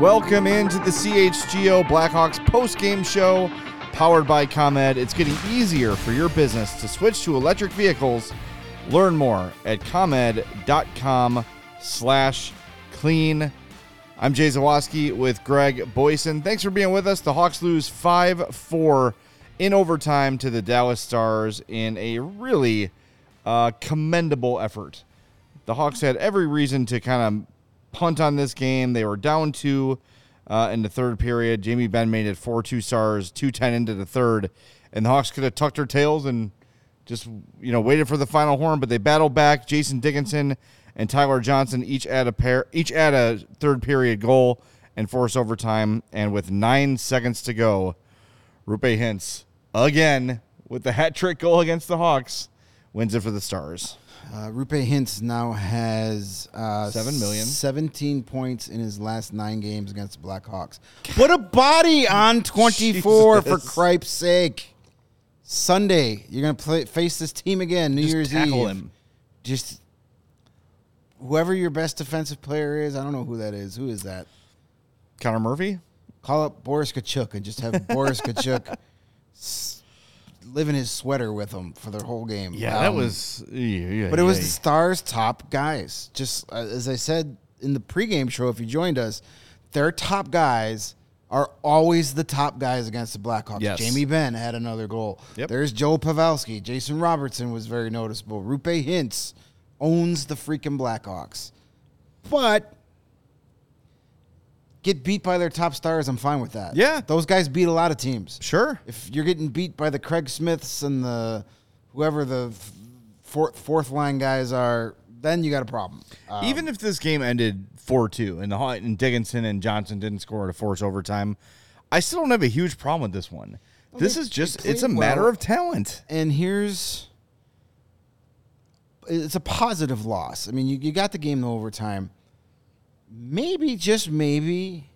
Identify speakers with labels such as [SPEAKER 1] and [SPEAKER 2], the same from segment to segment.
[SPEAKER 1] Welcome into the CHGO Blackhawks post-game show powered by ComEd. It's getting easier for your business to switch to electric vehicles. Learn more at comed.com slash clean. I'm Jay Zawaski with Greg Boysen. Thanks for being with us. The Hawks lose 5-4 in overtime to the Dallas Stars in a really uh, commendable effort. The Hawks had every reason to kind of punt on this game. They were down two uh, in the third period. Jamie Benn made it 4 2 stars, 210 into the third. And the Hawks could have tucked their tails and just, you know, waited for the final horn, but they battled back. Jason Dickinson and Tyler Johnson each add a pair, each add a third period goal and force overtime. And with nine seconds to go, Roope Hintz again with the hat trick goal against the Hawks wins it for the Stars.
[SPEAKER 2] Uh, Roope Hintz now has uh,
[SPEAKER 1] Seven million.
[SPEAKER 2] 17 points in his last nine games against the Blackhawks. Put a body on 24 for Cripe's sake. Sunday, you're going to play face this team again, New
[SPEAKER 1] Just
[SPEAKER 2] Year's
[SPEAKER 1] tackle
[SPEAKER 2] Eve.
[SPEAKER 1] him.
[SPEAKER 2] Just whoever your best defensive player is, I don't know who that is. Who is that?
[SPEAKER 1] Connor Murphy?
[SPEAKER 2] Call up Boris Katchouk and just have Boris Katchouk s- live in his sweater with him for the whole game.
[SPEAKER 1] Yeah, that
[SPEAKER 2] Um,
[SPEAKER 1] was. Yeah, yeah,
[SPEAKER 2] But it was
[SPEAKER 1] yeah.
[SPEAKER 2] the Stars' top guys. Just uh, as I said in the pregame show, if you joined us, their top guys are always the top guys against the Blackhawks.
[SPEAKER 1] Yes.
[SPEAKER 2] Jamie Benn had another goal.
[SPEAKER 1] Yep.
[SPEAKER 2] There's Joe Pavelski. Jason Robertson was very noticeable. Roope Hintz owns the freaking Blackhawks. But get beat by their top stars, I'm fine with that.
[SPEAKER 1] Yeah.
[SPEAKER 2] Those guys beat a lot of teams.
[SPEAKER 1] Sure.
[SPEAKER 2] If you're getting beat by the Craig Smiths and the whoever the fourth, fourth line guys are, then you got a problem. Uh,
[SPEAKER 1] Even if this game ended 4 2 and the and Dickinson and Johnson didn't score to force overtime, I still don't have a huge problem with this one. this
[SPEAKER 2] they-
[SPEAKER 1] is just, it's a
[SPEAKER 2] played
[SPEAKER 1] matter
[SPEAKER 2] well.
[SPEAKER 1] of talent.
[SPEAKER 2] and here's it's a positive loss. I mean, you, you got the game in overtime. Maybe just maybe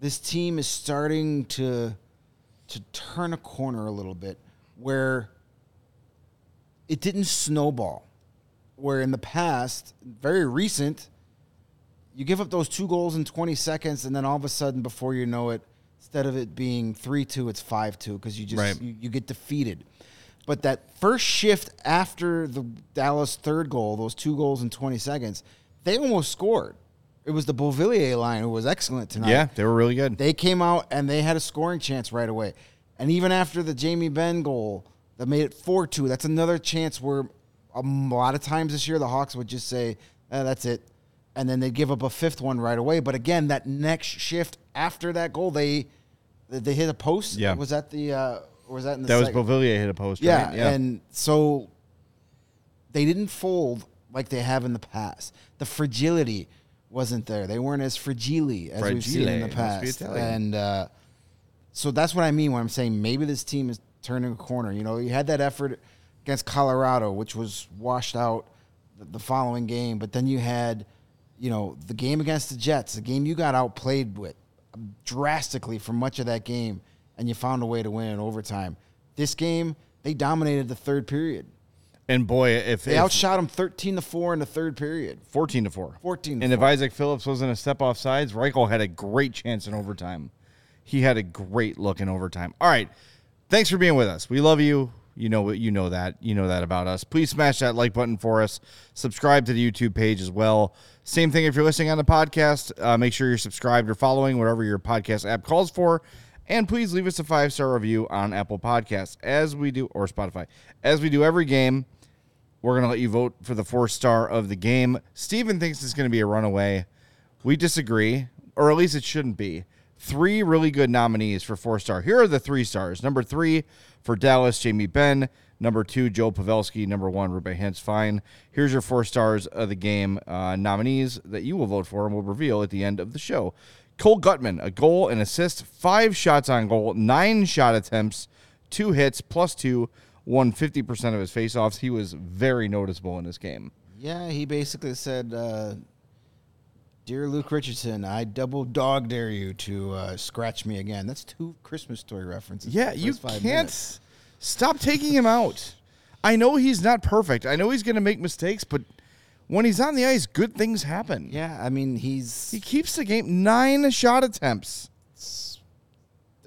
[SPEAKER 2] this team is starting to to turn a corner a little bit where it didn't snowball. Where in the past, very recent, you give up those two goals in 20 seconds, and then all of a sudden, before you know it, instead of it being 3 2, it's 5 2 because you just
[SPEAKER 1] Right.
[SPEAKER 2] you, you get defeated. But that first shift after the Dallas third goal, those two goals in 20 seconds, they almost scored. It was the Beauvillier line who was excellent tonight.
[SPEAKER 1] Yeah, they were really good.
[SPEAKER 2] They came out and they had a scoring chance right away. And even after the Jamie Benn goal that made it 4 2, that's another chance where a lot of times this year the Hawks would just say, eh, that's it. And then they'd give up a fifth one right away. But again, that next shift after that goal, they they hit a post.
[SPEAKER 1] Yeah.
[SPEAKER 2] Was that the, uh, was that in the
[SPEAKER 1] that was? Beauvillier hit a post,
[SPEAKER 2] Yeah,
[SPEAKER 1] right?
[SPEAKER 2] and so they didn't fold like they have in the past. The fragility wasn't there. They weren't as fragile as we've seen in the
[SPEAKER 1] Fragile.
[SPEAKER 2] Past. And uh, so that's what I mean when I'm saying maybe this team is turning a corner. You know, you had that effort against Colorado, which was washed out the, the following game, but then you had, you know, the game against the Jets, the game you got outplayed with drastically for much of that game, and you found a way to win in overtime. This game, they dominated the third period.
[SPEAKER 1] And boy, if,
[SPEAKER 2] They
[SPEAKER 1] if
[SPEAKER 2] outshot him 13 to 4 in the third period.
[SPEAKER 1] 14 to 4.
[SPEAKER 2] 14 to
[SPEAKER 1] And if Isaac Phillips wasn't a step off sides, Reichel had a great chance in overtime. He had a great look in overtime. All right. Thanks for being with us. We love you. You know you know that. You know that about us. Please smash that like button for us. Subscribe to the YouTube page as well. Same thing if you're listening on the podcast. Uh, make sure you're subscribed or following whatever your podcast app calls for. And please leave us a five star review on Apple Podcasts as we do, or Spotify, as we do every game. We're going to let you vote for the four star of the game. Steven thinks it's going to be a runaway. We disagree, or at least it shouldn't be. Three really good nominees for four star. Here are the three stars. Number three for Dallas, Jamie Benn. Number two, Joe Pavelski. Number one, Roope Hintz. Fine. Here's your four stars of the game uh, nominees that you will vote for and we'll reveal at the end of the show. Cole Guttman, a goal, and assist, five shots on goal, nine shot attempts, two hits, plus two, won 50% of his faceoffs. He was very noticeable in this game.
[SPEAKER 2] Yeah, he basically said, uh, Dear Luke Richardson, I double dog dare you to uh, scratch me again. That's two Christmas story references.
[SPEAKER 1] Yeah, you
[SPEAKER 2] five
[SPEAKER 1] can't
[SPEAKER 2] minutes.
[SPEAKER 1] stop taking him out. I know he's not perfect. I know he's going to make mistakes, but when he's on the ice, good things happen.
[SPEAKER 2] Yeah, I mean he's
[SPEAKER 1] He keeps the game nine shot attempts.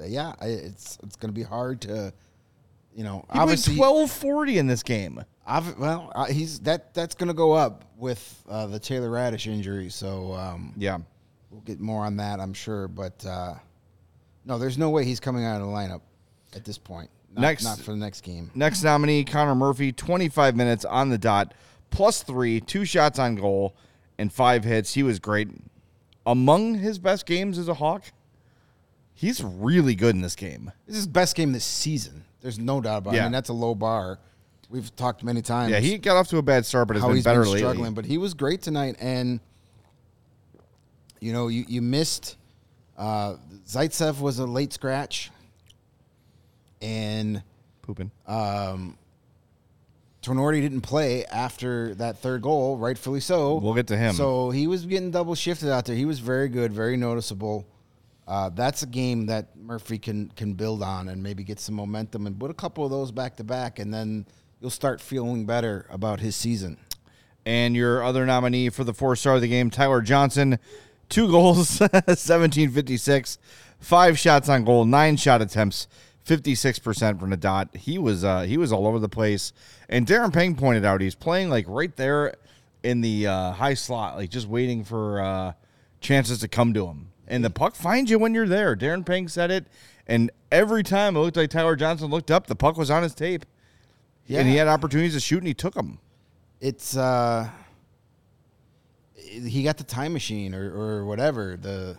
[SPEAKER 2] yeah, it's it's going to be hard to, you know,
[SPEAKER 1] He
[SPEAKER 2] obviously.
[SPEAKER 1] twelve forty in this game.
[SPEAKER 2] obvi- well, uh, he's that that's going to go up with uh, the Taylor Raddysh injury, so um,
[SPEAKER 1] Yeah.
[SPEAKER 2] we'll get more on that, I'm sure. But uh, no, there's no way he's coming out of the lineup at this point. Not,
[SPEAKER 1] Next-
[SPEAKER 2] not for the next game.
[SPEAKER 1] Next nominee, Connor Murphy, 25 minutes on the dot, plus three, two shots on goal, and five hits. He was great. Among his best games as a Hawk, he's really good in this game.
[SPEAKER 2] This is his best game this season. There's no doubt about it.
[SPEAKER 1] Yeah.
[SPEAKER 2] I mean, that's a low bar. We've talked many times.
[SPEAKER 1] Yeah, he got off to a bad start, but has
[SPEAKER 2] how
[SPEAKER 1] been
[SPEAKER 2] he's
[SPEAKER 1] better
[SPEAKER 2] been
[SPEAKER 1] lately.
[SPEAKER 2] struggling, but he was great tonight. And you know, you you missed. Uh, Zaitsev was a late scratch, and
[SPEAKER 1] Pooping.
[SPEAKER 2] um, didn't play after that third goal, rightfully so.
[SPEAKER 1] We'll get to him.
[SPEAKER 2] So he was getting double shifted out there. He was very good, very noticeable. Uh, that's a game that Murphy can can build on and maybe get some momentum and put a couple of those back to back, and then you'll start feeling better about his season.
[SPEAKER 1] And your other nominee for the four star of the game, Tyler Johnson, two goals, 1756, five shots on goal, nine shot attempts, 56% from the dot. He was uh, he was all over the place. And Darren Pang pointed out he's playing like right there in the uh, high slot, like just waiting for uh, chances to come to him. And the puck finds you when you're there. Darren Pang said it. And every time it looked like Tyler Johnson looked up, the puck was on his tape. Yeah. And he had opportunities to shoot and he took them.
[SPEAKER 2] it's uh he got the time machine or, or whatever the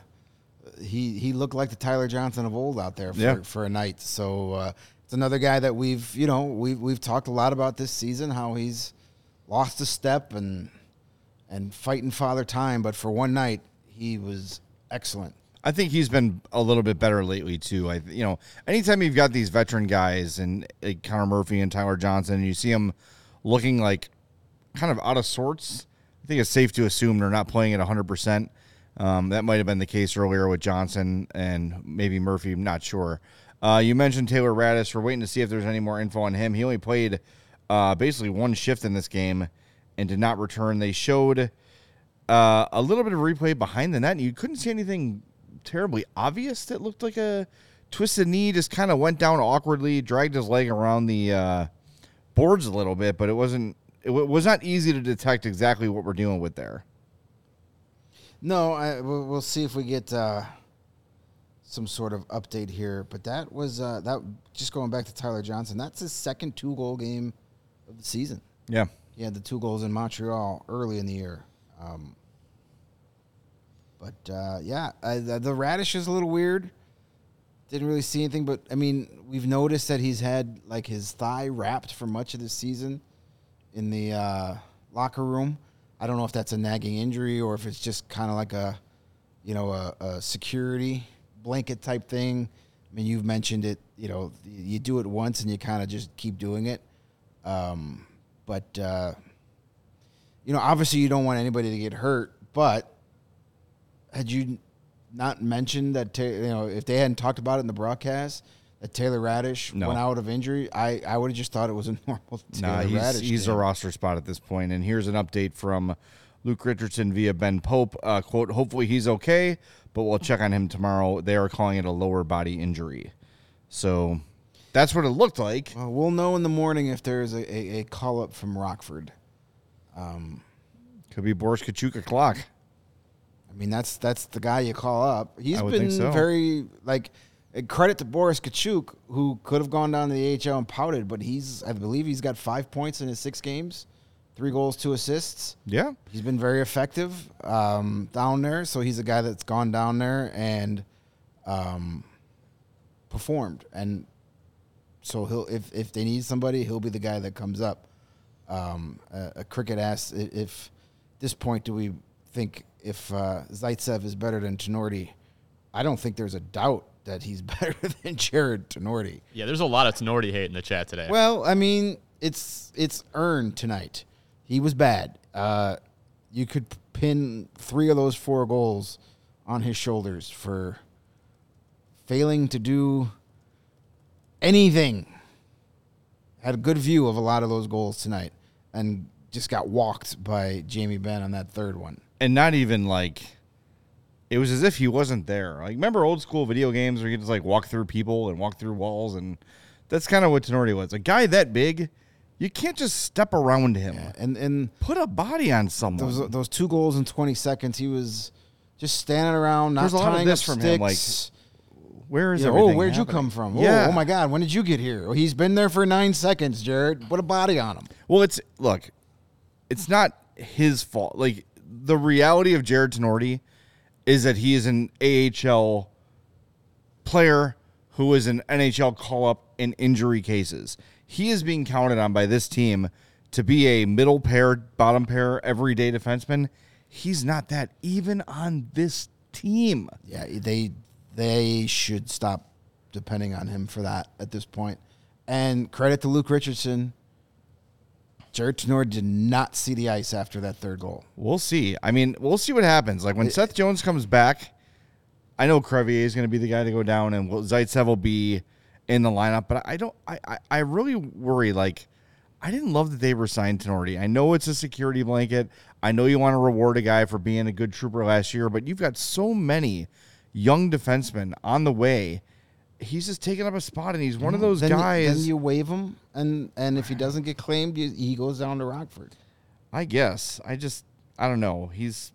[SPEAKER 2] he he looked like the Tyler Johnson of old out there for,
[SPEAKER 1] Yeah.
[SPEAKER 2] for a night so uh, it's another guy that we've you know we've we've talked a lot about this season how he's lost a step and and fighting father time but for one night he was excellent
[SPEAKER 1] I think he's been a little bit better lately too. I, you know, anytime you've got these veteran guys and like Connor Murphy and Tyler Johnson, and you see them looking like kind of out of sorts. I think it's safe to assume they're not playing at 100. percent um, That might have been the case earlier with Johnson and maybe Murphy. I'm not sure. Uh, you mentioned Taylor Raddysh. We're waiting to see if there's any more info on him. He only played uh, basically one shift in this game and did not return. They showed uh, a little bit of replay behind the net, and you couldn't see anything terribly obvious that looked like a twisted knee. Just kind of went down awkwardly, dragged his leg around the uh, boards a little bit, but it wasn't. It w- was not easy to detect exactly what we're dealing with there.
[SPEAKER 2] no I we'll, see if we get uh some sort of update here but that was uh that just going back to Tyler Johnson that's his second two goal game of the season
[SPEAKER 1] Yeah,
[SPEAKER 2] He had the two goals in Montreal early in the year. Um, but uh, yeah, the, the Raddysh is a little weird. Didn't really see anything, but I mean, we've noticed that he's had like his thigh wrapped for much of the season in the uh, locker room. I don't know if that's a nagging injury or if it's just kind of like a, you know, a, a security blanket type thing. I mean, you've mentioned it. You know, you do it once and you kind of just keep doing it. Um, but uh, you know, obviously, you don't want anybody to get hurt. But had you not mentioned that, Ta- you know, if they hadn't talked about it in the broadcast, that Taylor Raddysh
[SPEAKER 1] No.
[SPEAKER 2] went out of injury, I, I would have just thought it was a normal Taylor
[SPEAKER 1] nah, he's,
[SPEAKER 2] Raddysh.
[SPEAKER 1] he's a roster spot at this point. And here's an update from Luke Richardson via Ben Pope. Uh, quote: Hopefully he's okay, but we'll check on him tomorrow. They are calling it a lower body injury, so that's what it looked like.
[SPEAKER 2] Well, we'll know in the morning if there's a, a, a call up from Rockford.
[SPEAKER 1] Could be Boris Kachuka clock.
[SPEAKER 2] I mean, that's that's the guy you call up. He's been
[SPEAKER 1] so.
[SPEAKER 2] very like uh, credit to Boris Katchouk, who could have gone down to the AHL and pouted, but he's I believe he's got five points in his six games, three goals, two assists.
[SPEAKER 1] Yeah,
[SPEAKER 2] He's been very effective um, down there, so he's a guy that's gone down there and um, performed. And so he'll if if they need somebody, he'll be the guy that comes up. Um, a, a cricket asked i- if this point do we think if uh, Zaitsev is better than Tinordi? I don't think there's a doubt that he's better than Jared Tinordi.
[SPEAKER 3] Yeah, there's a lot of Tinordi hate in the chat today.
[SPEAKER 2] Well, I mean, it's it's earned tonight. He was bad. Uh, you could pin three of those four goals on his shoulders for failing to do anything. Had a good view of a lot of those goals tonight, and just got walked by Jamie Benn on that third one.
[SPEAKER 1] And not even like it was as if he wasn't there. Like remember old school video games where you just like walk through people and walk through walls, and that's kind of what Tinordi was. A guy that big, you can't just step around him.
[SPEAKER 2] And and
[SPEAKER 1] Put a body on someone.
[SPEAKER 2] those those two goals in 20 seconds, he was just standing around, not
[SPEAKER 1] There's a lot of this
[SPEAKER 2] up
[SPEAKER 1] from
[SPEAKER 2] sticks.
[SPEAKER 1] him, like, Where is
[SPEAKER 2] Yeah, oh, where'd you come from? Oh,
[SPEAKER 1] Yeah.
[SPEAKER 2] oh my God, when did you get here? Oh, he's been there for nine seconds, Jared. Put a body on him.
[SPEAKER 1] Well, it's look, it's not his fault. Like the reality of Jared Tinordi is that he is an AHL player who is an NHL call up in injury cases. He is being counted on by this team to be a middle pair, bottom pair, everyday defenseman. He's not that even on this team.
[SPEAKER 2] Yeah, they they should stop depending on him for that at this point. And credit to Luke Richardson. Jared Tenor did not see the ice after that third goal.
[SPEAKER 1] We'll see. I mean, we'll see what happens. Like when Seth Jones comes back, I know Crevier is going to be the guy to go down, and Zaitsev will be in the lineup. But I don't. I, I I really worry. Like I didn't love that they were signed Tinordi. I know it's a security blanket. I know you want to reward a guy for being a good trooper last year, but you've got so many young defensemen on the way. He's just taking up a spot, and he's one of those
[SPEAKER 2] then,
[SPEAKER 1] guys.
[SPEAKER 2] then you wave him, and and if he doesn't get claimed, you, he goes down to Rockford.
[SPEAKER 1] I guess. I just. I don't know. He's.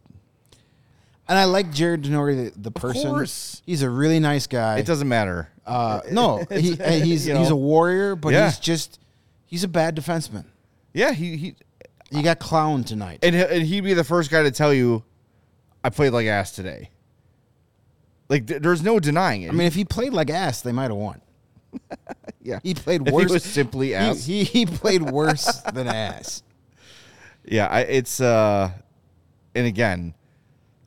[SPEAKER 2] And I like Jared Tinordi, the, the person.
[SPEAKER 1] course.
[SPEAKER 2] He's a really nice guy.
[SPEAKER 1] It doesn't matter.
[SPEAKER 2] Uh, no, he, he's
[SPEAKER 1] you
[SPEAKER 2] he's a warrior, but
[SPEAKER 1] Yeah.
[SPEAKER 2] he's just he's a bad defenseman.
[SPEAKER 1] Yeah, he he.
[SPEAKER 2] You got clown tonight.
[SPEAKER 1] And, and he'd be the first guy to tell you, I played like ass today. Like, th- there's no denying it.
[SPEAKER 2] I mean, if he played like ass, they might have won.
[SPEAKER 1] yeah.
[SPEAKER 2] He played
[SPEAKER 1] If he
[SPEAKER 2] worse.
[SPEAKER 1] was simply
[SPEAKER 2] he-
[SPEAKER 1] ass.
[SPEAKER 2] He, he played worse than ass.
[SPEAKER 1] Yeah, I, it's, uh, and again,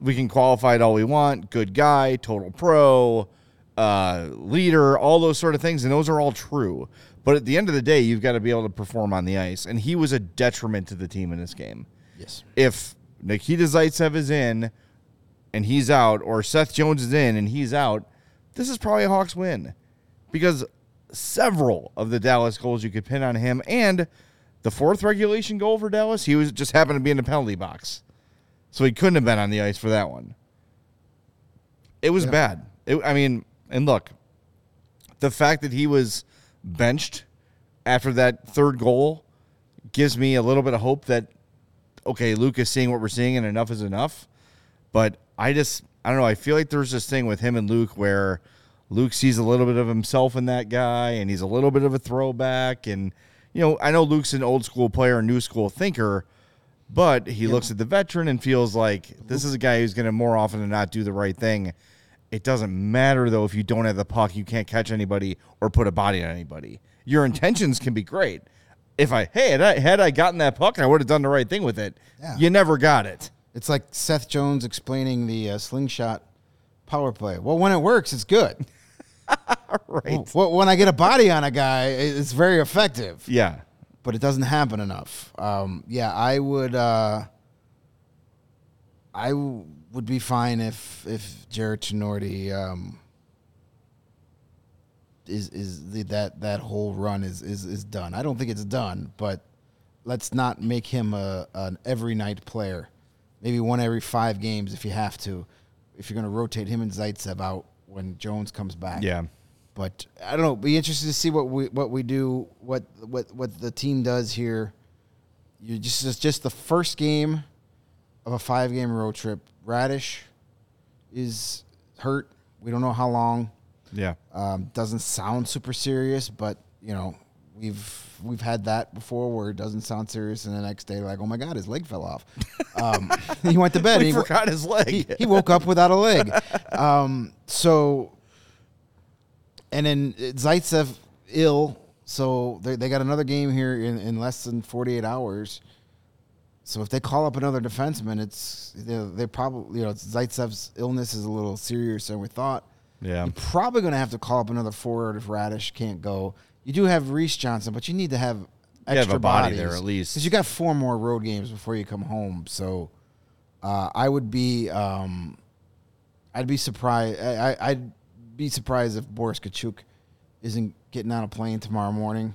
[SPEAKER 1] we can qualify it all we want. Good guy, total pro, uh, leader, all those sort of things. And those are all true. But at the end of the day, you've got to be able to perform on the ice. And he was a detriment to the team in this game.
[SPEAKER 2] Yes.
[SPEAKER 1] if Nikita Zaitsev is in and he's out, or Seth Jones is in and he's out, this is probably a Hawks win because several of the Dallas goals you could pin on him, and the fourth regulation goal for Dallas, he was just happened to be in the penalty box, so he couldn't have been on the ice for that one. It was
[SPEAKER 2] Yeah.
[SPEAKER 1] bad. It, I mean, and look, the fact that he was benched after that third goal gives me a little bit of hope that okay, Luke is seeing what we're seeing and enough is enough. But I just I don't know, I feel like there's this thing with him and Luke where Luke sees a little bit of himself in that guy and he's a little bit of a throwback and you know, I know Luke's an old school player, new school thinker, but he looks at the veteran and feels like this is a guy who's going to more often than not do the right thing. It doesn't matter though if you don't have the puck, you can't catch anybody or put a body on anybody. Your intentions can be great. If I hey had I, had I gotten that puck, I would have done the right thing with it.
[SPEAKER 2] Yeah.
[SPEAKER 1] You never got it.
[SPEAKER 2] It's like Seth Jones explaining the uh, slingshot power play. Well, when it works, it's good.
[SPEAKER 1] Right.
[SPEAKER 2] Well, when I get a body on a guy, it's very effective.
[SPEAKER 1] Yeah.
[SPEAKER 2] but it doesn't happen enough. Um, yeah, I would. Uh, I w- would be fine if if Jared Tinordi um, is is the, that that whole run is, is is done. I don't think it's done, but let's not make him a an every night player. Maybe one every five games if you have to. If you're going to rotate him and Zaitsev out when Jones comes back.
[SPEAKER 1] Yeah.
[SPEAKER 2] But I don't know. Be interested to see what we what we do, what what what the team does here. You just it's just the first game of a five game road trip. Raddysh is hurt. We don't know how long.
[SPEAKER 1] Yeah.
[SPEAKER 2] Um, doesn't sound super serious, but you know we've we've had that before where it doesn't sound serious, and the next day like, oh my god, his leg fell off. Um, he went to bed. He,
[SPEAKER 1] forgot his leg.
[SPEAKER 2] he, he woke up without a leg. Um, so, and then Zaitsev ill, so they, they got another game here in, in less than 48 hours. So if they call up another defenseman, it's they they probably you know Zaitsev's illness is a little serious than we thought.
[SPEAKER 1] yeah.
[SPEAKER 2] You're probably going to have to call up another forward if Raddysh can't go. You do have Reese Johnson, but you need to have
[SPEAKER 1] have
[SPEAKER 2] extra
[SPEAKER 1] a body there at least.
[SPEAKER 2] because you got four more road games before you come home. So uh, I would be, um, I'd be surprised. I, I, I'd be surprised if Boris Katchouk isn't getting on a plane tomorrow morning.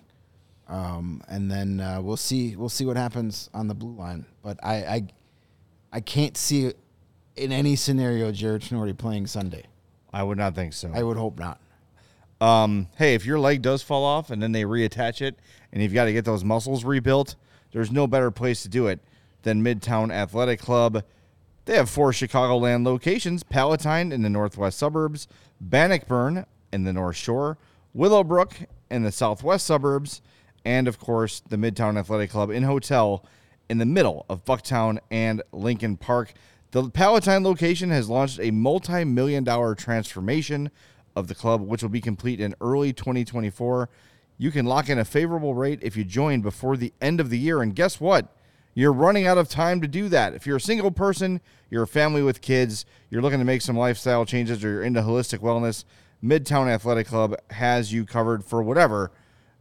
[SPEAKER 2] um, and then uh, we'll see we'll see what happens on the blue line. But I I, I can't see in any scenario Jared Tinordi playing Sunday.
[SPEAKER 1] I would not think so.
[SPEAKER 2] I would hope not.
[SPEAKER 1] Um, hey, if your leg does fall off and then they reattach it, and you've got to get those muscles rebuilt, there's no better place to do it than Midtown Athletic Club. They have four Chicagoland locations Palatine in the northwest suburbs, Bannockburn in the North Shore, Willowbrook in the southwest suburbs, and of course, the Midtown Athletic Club in Hotel in the middle of Bucktown and Lincoln Park. The Palatine location has launched a multi million dollar transformation of the club, which will be complete in early 2024. You can lock in a favorable rate if you join before the end of the year. And guess what? You're running out of time to do that. If you're a single person, you're a family with kids, you're looking to make some lifestyle changes, or you're into holistic wellness, Midtown Athletic Club has you covered for whatever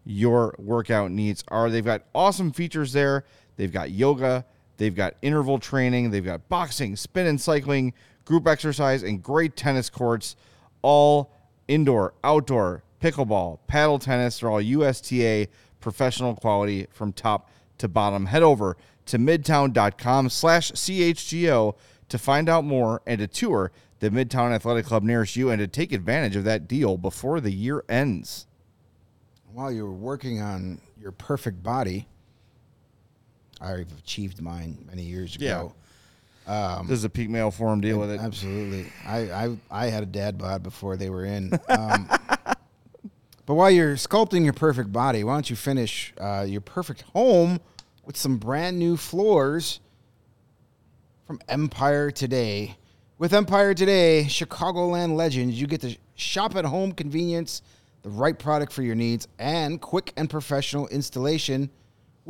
[SPEAKER 1] your workout needs are. They've got awesome features there. They've got yoga, they've got interval training, they've got boxing, spin and cycling, group exercise, and great tennis courts, all indoor, outdoor, pickleball, paddle tennis. They're all USTA professional quality from top to bottom. Head over to midtown.com slash CHGO to find out more and to tour the Midtown Athletic Club nearest you and to take advantage of that deal before the year ends.
[SPEAKER 2] While you're working on your perfect body, I've achieved mine many years ago.
[SPEAKER 1] This is a peak male forum deal with it.
[SPEAKER 2] Absolutely. I, I I had a dad bod before they were in. Um, but while you're sculpting your perfect body, why don't you finish uh, your perfect home with some brand new floors from Empire Today? With Empire Today, Chicagoland legends, you get the shop at home convenience, the right product for your needs, and quick and professional installation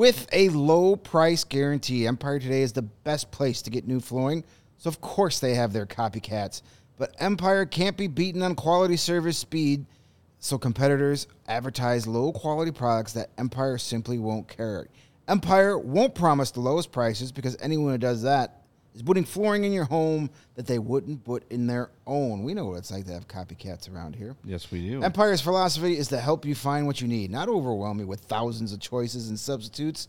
[SPEAKER 2] with a low price guarantee. Empire Today is the best place to get new flooring, so of course they have their copycats. But Empire can't be beaten on quality service speed, so competitors advertise low quality products that Empire simply won't carry. Empire won't promise the lowest prices because anyone who does that is putting flooring in your home that they wouldn't put in their own. We know what it's like to have copycats around here.
[SPEAKER 1] Yes, we do.
[SPEAKER 2] Empire's philosophy is to help you find what you need, not overwhelm you with thousands of choices and substitutes.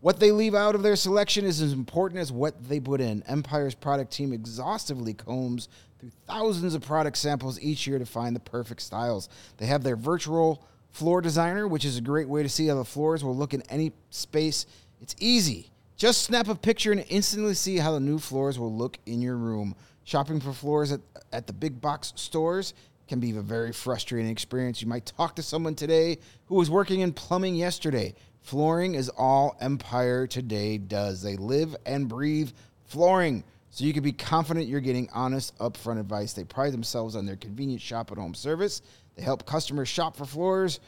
[SPEAKER 2] What they leave out of their selection is as important as what they put in. Empire's product team exhaustively combs through thousands of product samples each year to find the perfect styles. They have their virtual floor designer, which is a great way to see how the floors will look in any space. It's easy. Just snap a picture and instantly see how the new floors will look in your room. Shopping for floors at, at the big box stores can be a very frustrating experience. You might talk to someone today who was working in plumbing yesterday. Flooring is all Empire Today does. They live and breathe flooring. So you can be confident you're getting honest, upfront advice. They pride themselves on their convenient shop at home service. They help customers shop for floors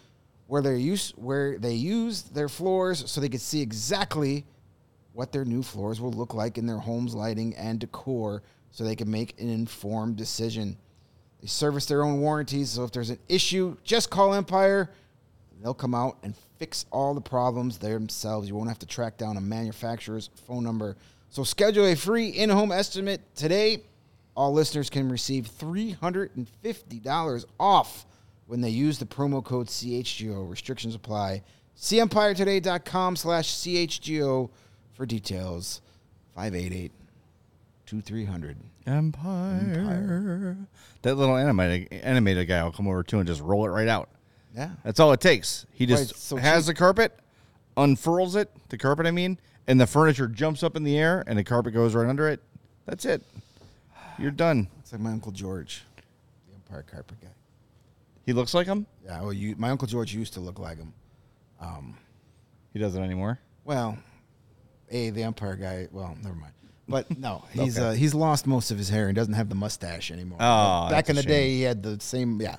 [SPEAKER 2] where they use where they use their floors so they can see exactly what their new floors will look like in their home's lighting and decor so they can make an informed decision. They service their own warranties, so if there's an issue, just call Empire. They'll come out and fix all the problems themselves. You won't have to track down a manufacturer's phone number. So schedule a free in-home estimate today. All listeners can receive $350 off when they use the promo code CHGO. Restrictions apply. See EmpireToday.com slash CHGO for details. 588 2300.
[SPEAKER 1] Empire. That little animated animated guy will come over too and just roll it right out.
[SPEAKER 2] Yeah.
[SPEAKER 1] That's all it takes. He just
[SPEAKER 2] Right, so
[SPEAKER 1] has
[SPEAKER 2] cheap.
[SPEAKER 1] the carpet, unfurls it, the carpet I mean, and the furniture jumps up in the air and the carpet goes right under it. That's it. You're done.
[SPEAKER 2] It's like my Uncle George, the Empire carpet guy.
[SPEAKER 1] He looks like him.
[SPEAKER 2] Yeah, well, you, my Uncle George used to look like him.
[SPEAKER 1] Um, He doesn't anymore.
[SPEAKER 2] Well, a the Empire guy. Well, never mind. But no, he's
[SPEAKER 1] Okay.
[SPEAKER 2] uh, he's lost most of his hair and doesn't have the mustache anymore.
[SPEAKER 1] Oh,
[SPEAKER 2] back in the day, he had the same. Yeah,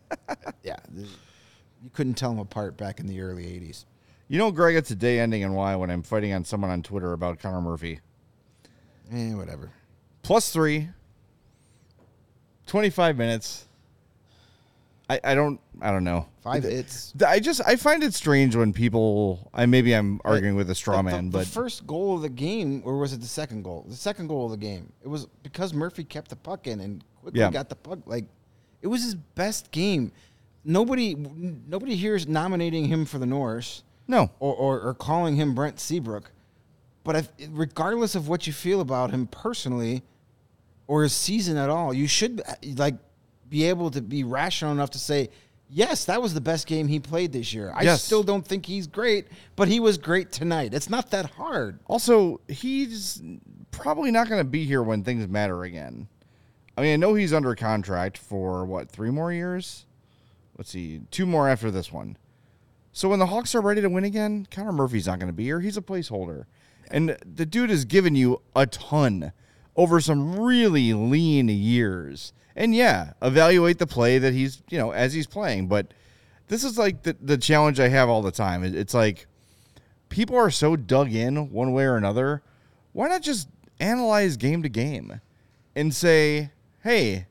[SPEAKER 2] yeah. you couldn't tell them apart back in the early '80s.
[SPEAKER 1] You know, Greg, it's a day ending and why when I'm fighting on someone on Twitter about Connor Murphy.
[SPEAKER 2] Eh, whatever.
[SPEAKER 1] Plus three. 25 minutes. I, I don't I don't know.
[SPEAKER 2] Five hits.
[SPEAKER 1] I just I find it strange when people I maybe I'm arguing with a straw man,
[SPEAKER 2] the,
[SPEAKER 1] but
[SPEAKER 2] the first goal of the game, or was it the second goal? The second goal of the game. It was because Murphy kept the puck in and quickly
[SPEAKER 1] Yeah.
[SPEAKER 2] got the puck. Like it was his best game. Nobody, nobody here is nominating him for the Norris.
[SPEAKER 1] No.
[SPEAKER 2] or, or, or calling him Brent Seabrook. But if, regardless of what you feel about him personally or his season at all, you should like be able to be rational enough to say, yes, that was the best game he played this year. I
[SPEAKER 1] Yes.
[SPEAKER 2] still don't think he's great, but he was great tonight. It's not that hard.
[SPEAKER 1] Also, he's probably not going to be here when things matter again. I mean, I know he's under contract for what, three more years? Let's see, two more after this one. So when the Hawks are ready to win again, Connor Murphy's not going to be here. He's a placeholder. And the dude has given you a ton over some really lean years. And yeah, evaluate the play that he's, you know, as he's playing. But this is like the, the challenge I have all the time. It's like people are so dug in one way or another. Why not just analyze game to game and say, hey,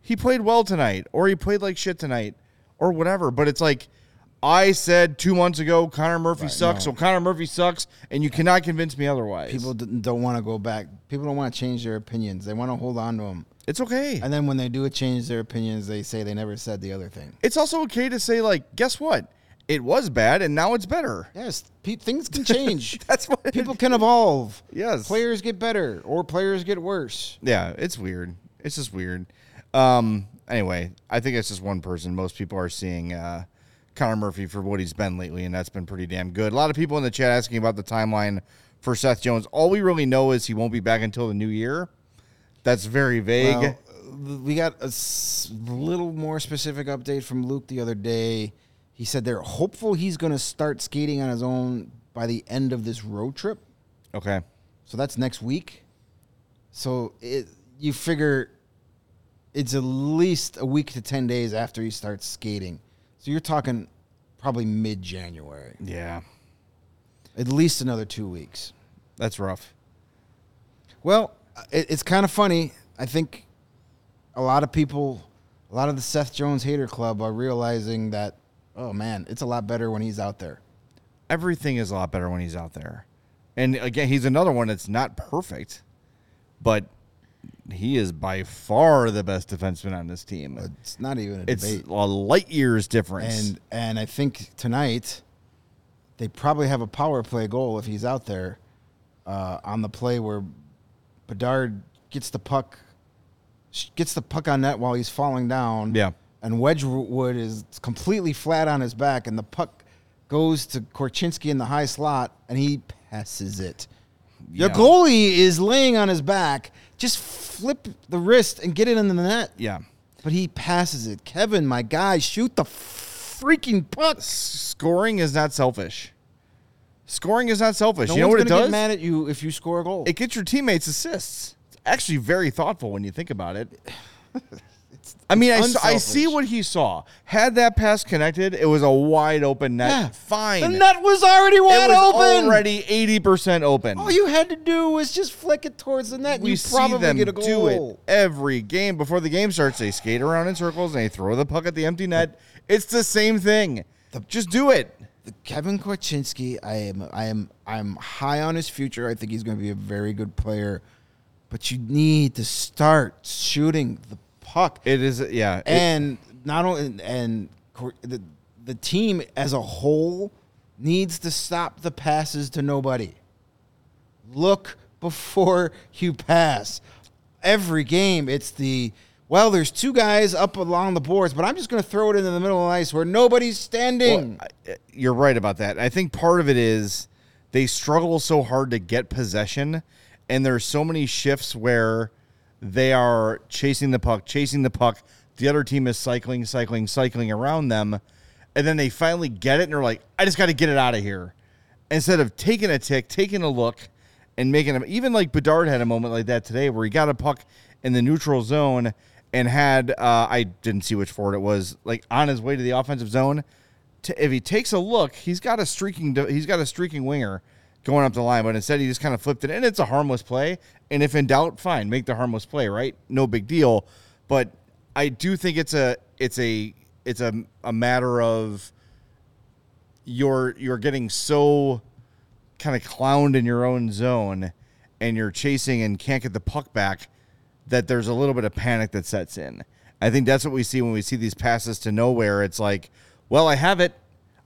[SPEAKER 1] he played well tonight, or he played like shit tonight, or whatever. But it's like, I said two months ago, Connor Murphy sucks,
[SPEAKER 2] no.
[SPEAKER 1] so Connor Murphy sucks, and you cannot convince me otherwise.
[SPEAKER 2] People don't want to go back. People don't want to change their opinions. They want to hold on to them.
[SPEAKER 1] It's okay.
[SPEAKER 2] And then when they do change their opinions, they say they never said the other thing.
[SPEAKER 1] It's also okay to say, like, guess what? It was bad, and now it's better.
[SPEAKER 2] Yes, pe- things can change.
[SPEAKER 1] That's what
[SPEAKER 2] people can evolve.
[SPEAKER 1] Yes.
[SPEAKER 2] players get better or players get worse.
[SPEAKER 1] Yeah, it's weird. It's just weird. Um, anyway, I think it's just one person. Most people are seeing uh, Connor Murphy for what he's been lately, and that's been pretty damn good. A lot of people in the chat asking about the timeline for Seth Jones. All we really know is he won't be back until the new year. That's very vague.
[SPEAKER 2] Well, we got a s- little more specific update from Luke the other day. He said they're hopeful he's going to start skating on his own by the end of this road trip.
[SPEAKER 1] okay.
[SPEAKER 2] So that's next week. So it, you figure it's at least a week to 10 days after he starts skating. So you're talking probably mid January.
[SPEAKER 1] Yeah,
[SPEAKER 2] At least another two weeks.
[SPEAKER 1] that's rough.
[SPEAKER 2] Well, it, it's kind of funny. I think a lot of people, a lot of the Seth Jones hater club are realizing that, oh man, it's a lot better when he's out there.
[SPEAKER 1] Everything is a lot better when he's out there. And again, he's another one that's not perfect, but he is by far the best defenseman on this team.
[SPEAKER 2] It's not even a
[SPEAKER 1] It's
[SPEAKER 2] debate.
[SPEAKER 1] a light years difference.
[SPEAKER 2] And and I think tonight they probably have a power play goal if he's out there uh, on the play where Bedard gets the puck gets the puck on net while he's falling down.
[SPEAKER 1] Yeah.
[SPEAKER 2] And Wedgewood is completely flat on his back, and the puck goes to Korchinski in the high slot, and he passes it.
[SPEAKER 1] Yeah.
[SPEAKER 2] The goalie is laying on his back. Just flip the wrist and get it in the net.
[SPEAKER 1] yeah.
[SPEAKER 2] But he passes it. Kevin, my guy, shoot the freaking puck.
[SPEAKER 1] Scoring is not selfish. Scoring is not selfish.
[SPEAKER 2] No
[SPEAKER 1] you know what it does?
[SPEAKER 2] get mad at you if you score a goal.
[SPEAKER 1] it gets your teammates assists. It's actually very thoughtful when you think about it. I mean, I,
[SPEAKER 2] it's
[SPEAKER 1] I see what he saw. Had that pass connected, it was a wide open net.
[SPEAKER 2] Yeah.
[SPEAKER 1] Fine.
[SPEAKER 2] the net was already
[SPEAKER 1] it
[SPEAKER 2] wide
[SPEAKER 1] was
[SPEAKER 2] open.
[SPEAKER 1] already eighty percent open.
[SPEAKER 2] All you had to do was just flick it towards the net.
[SPEAKER 1] we
[SPEAKER 2] you
[SPEAKER 1] see
[SPEAKER 2] probably
[SPEAKER 1] them
[SPEAKER 2] get a goal.
[SPEAKER 1] do it every game. Before the game starts, they skate around in circles and they throw the puck at the empty net. It's the same thing. Just do it.
[SPEAKER 2] Kevin Korchinski, I am, I am, I'm high on his future. I think he's going to be a very good player, but you need to start shooting the puck.
[SPEAKER 1] It is, yeah. it-
[SPEAKER 2] and not only and the the team as a whole needs to stop the passes to nobody. Look before you pass. Every game, it's the well. There's two guys up along the boards, but I'm just going to throw it into the middle of the ice where nobody's standing.
[SPEAKER 1] Well, I- uh, you're right about that. I think part of it is they struggle so hard to get possession, and there's so many shifts where they are chasing the puck, chasing the puck. The other team is cycling, cycling, cycling around them, and then they finally get it, and they're like, "I just got to get it out of here." Instead of taking a tick, taking a look, and making them even like Bedard had a moment like that today where he got a puck in the neutral zone and had uh, I didn't see which forward it was like on his way to the offensive zone. To, if he takes a look, he's got a streaking he's got a streaking winger going up the line, but instead he just kind of flipped it, and it's a harmless play. And if in doubt, fine, make the harmless play, right? No big deal. But I do think it's a it's a it's a, a matter of you're you're getting so kind of clowned in your own zone and you're chasing and can't get the puck back that there's a little bit of panic that sets in. I think that's what we see when we see these passes to nowhere. It's like, well, I have it.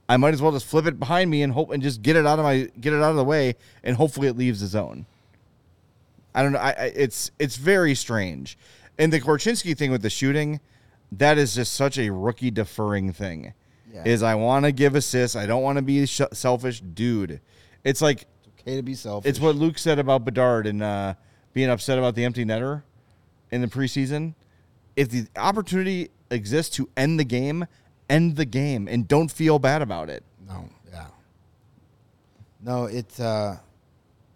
[SPEAKER 1] I might as well just flip it behind me and hope and just get it out of my get it out of the way and hopefully it leaves the zone. I don't know. I, I it's it's very strange. And the Korchinski thing with the shooting, that is just such a rookie deferring thing.
[SPEAKER 2] Yeah.
[SPEAKER 1] Is I want to give assists. I don't want to be sh- selfish, dude. It's like
[SPEAKER 2] Okay to be selfish.
[SPEAKER 1] it's what Luke said about Bedard and uh, being upset about the empty netter in the preseason. If the opportunity exists to end the game, end the game and don't feel bad about it.
[SPEAKER 2] No, yeah. No, it. Uh,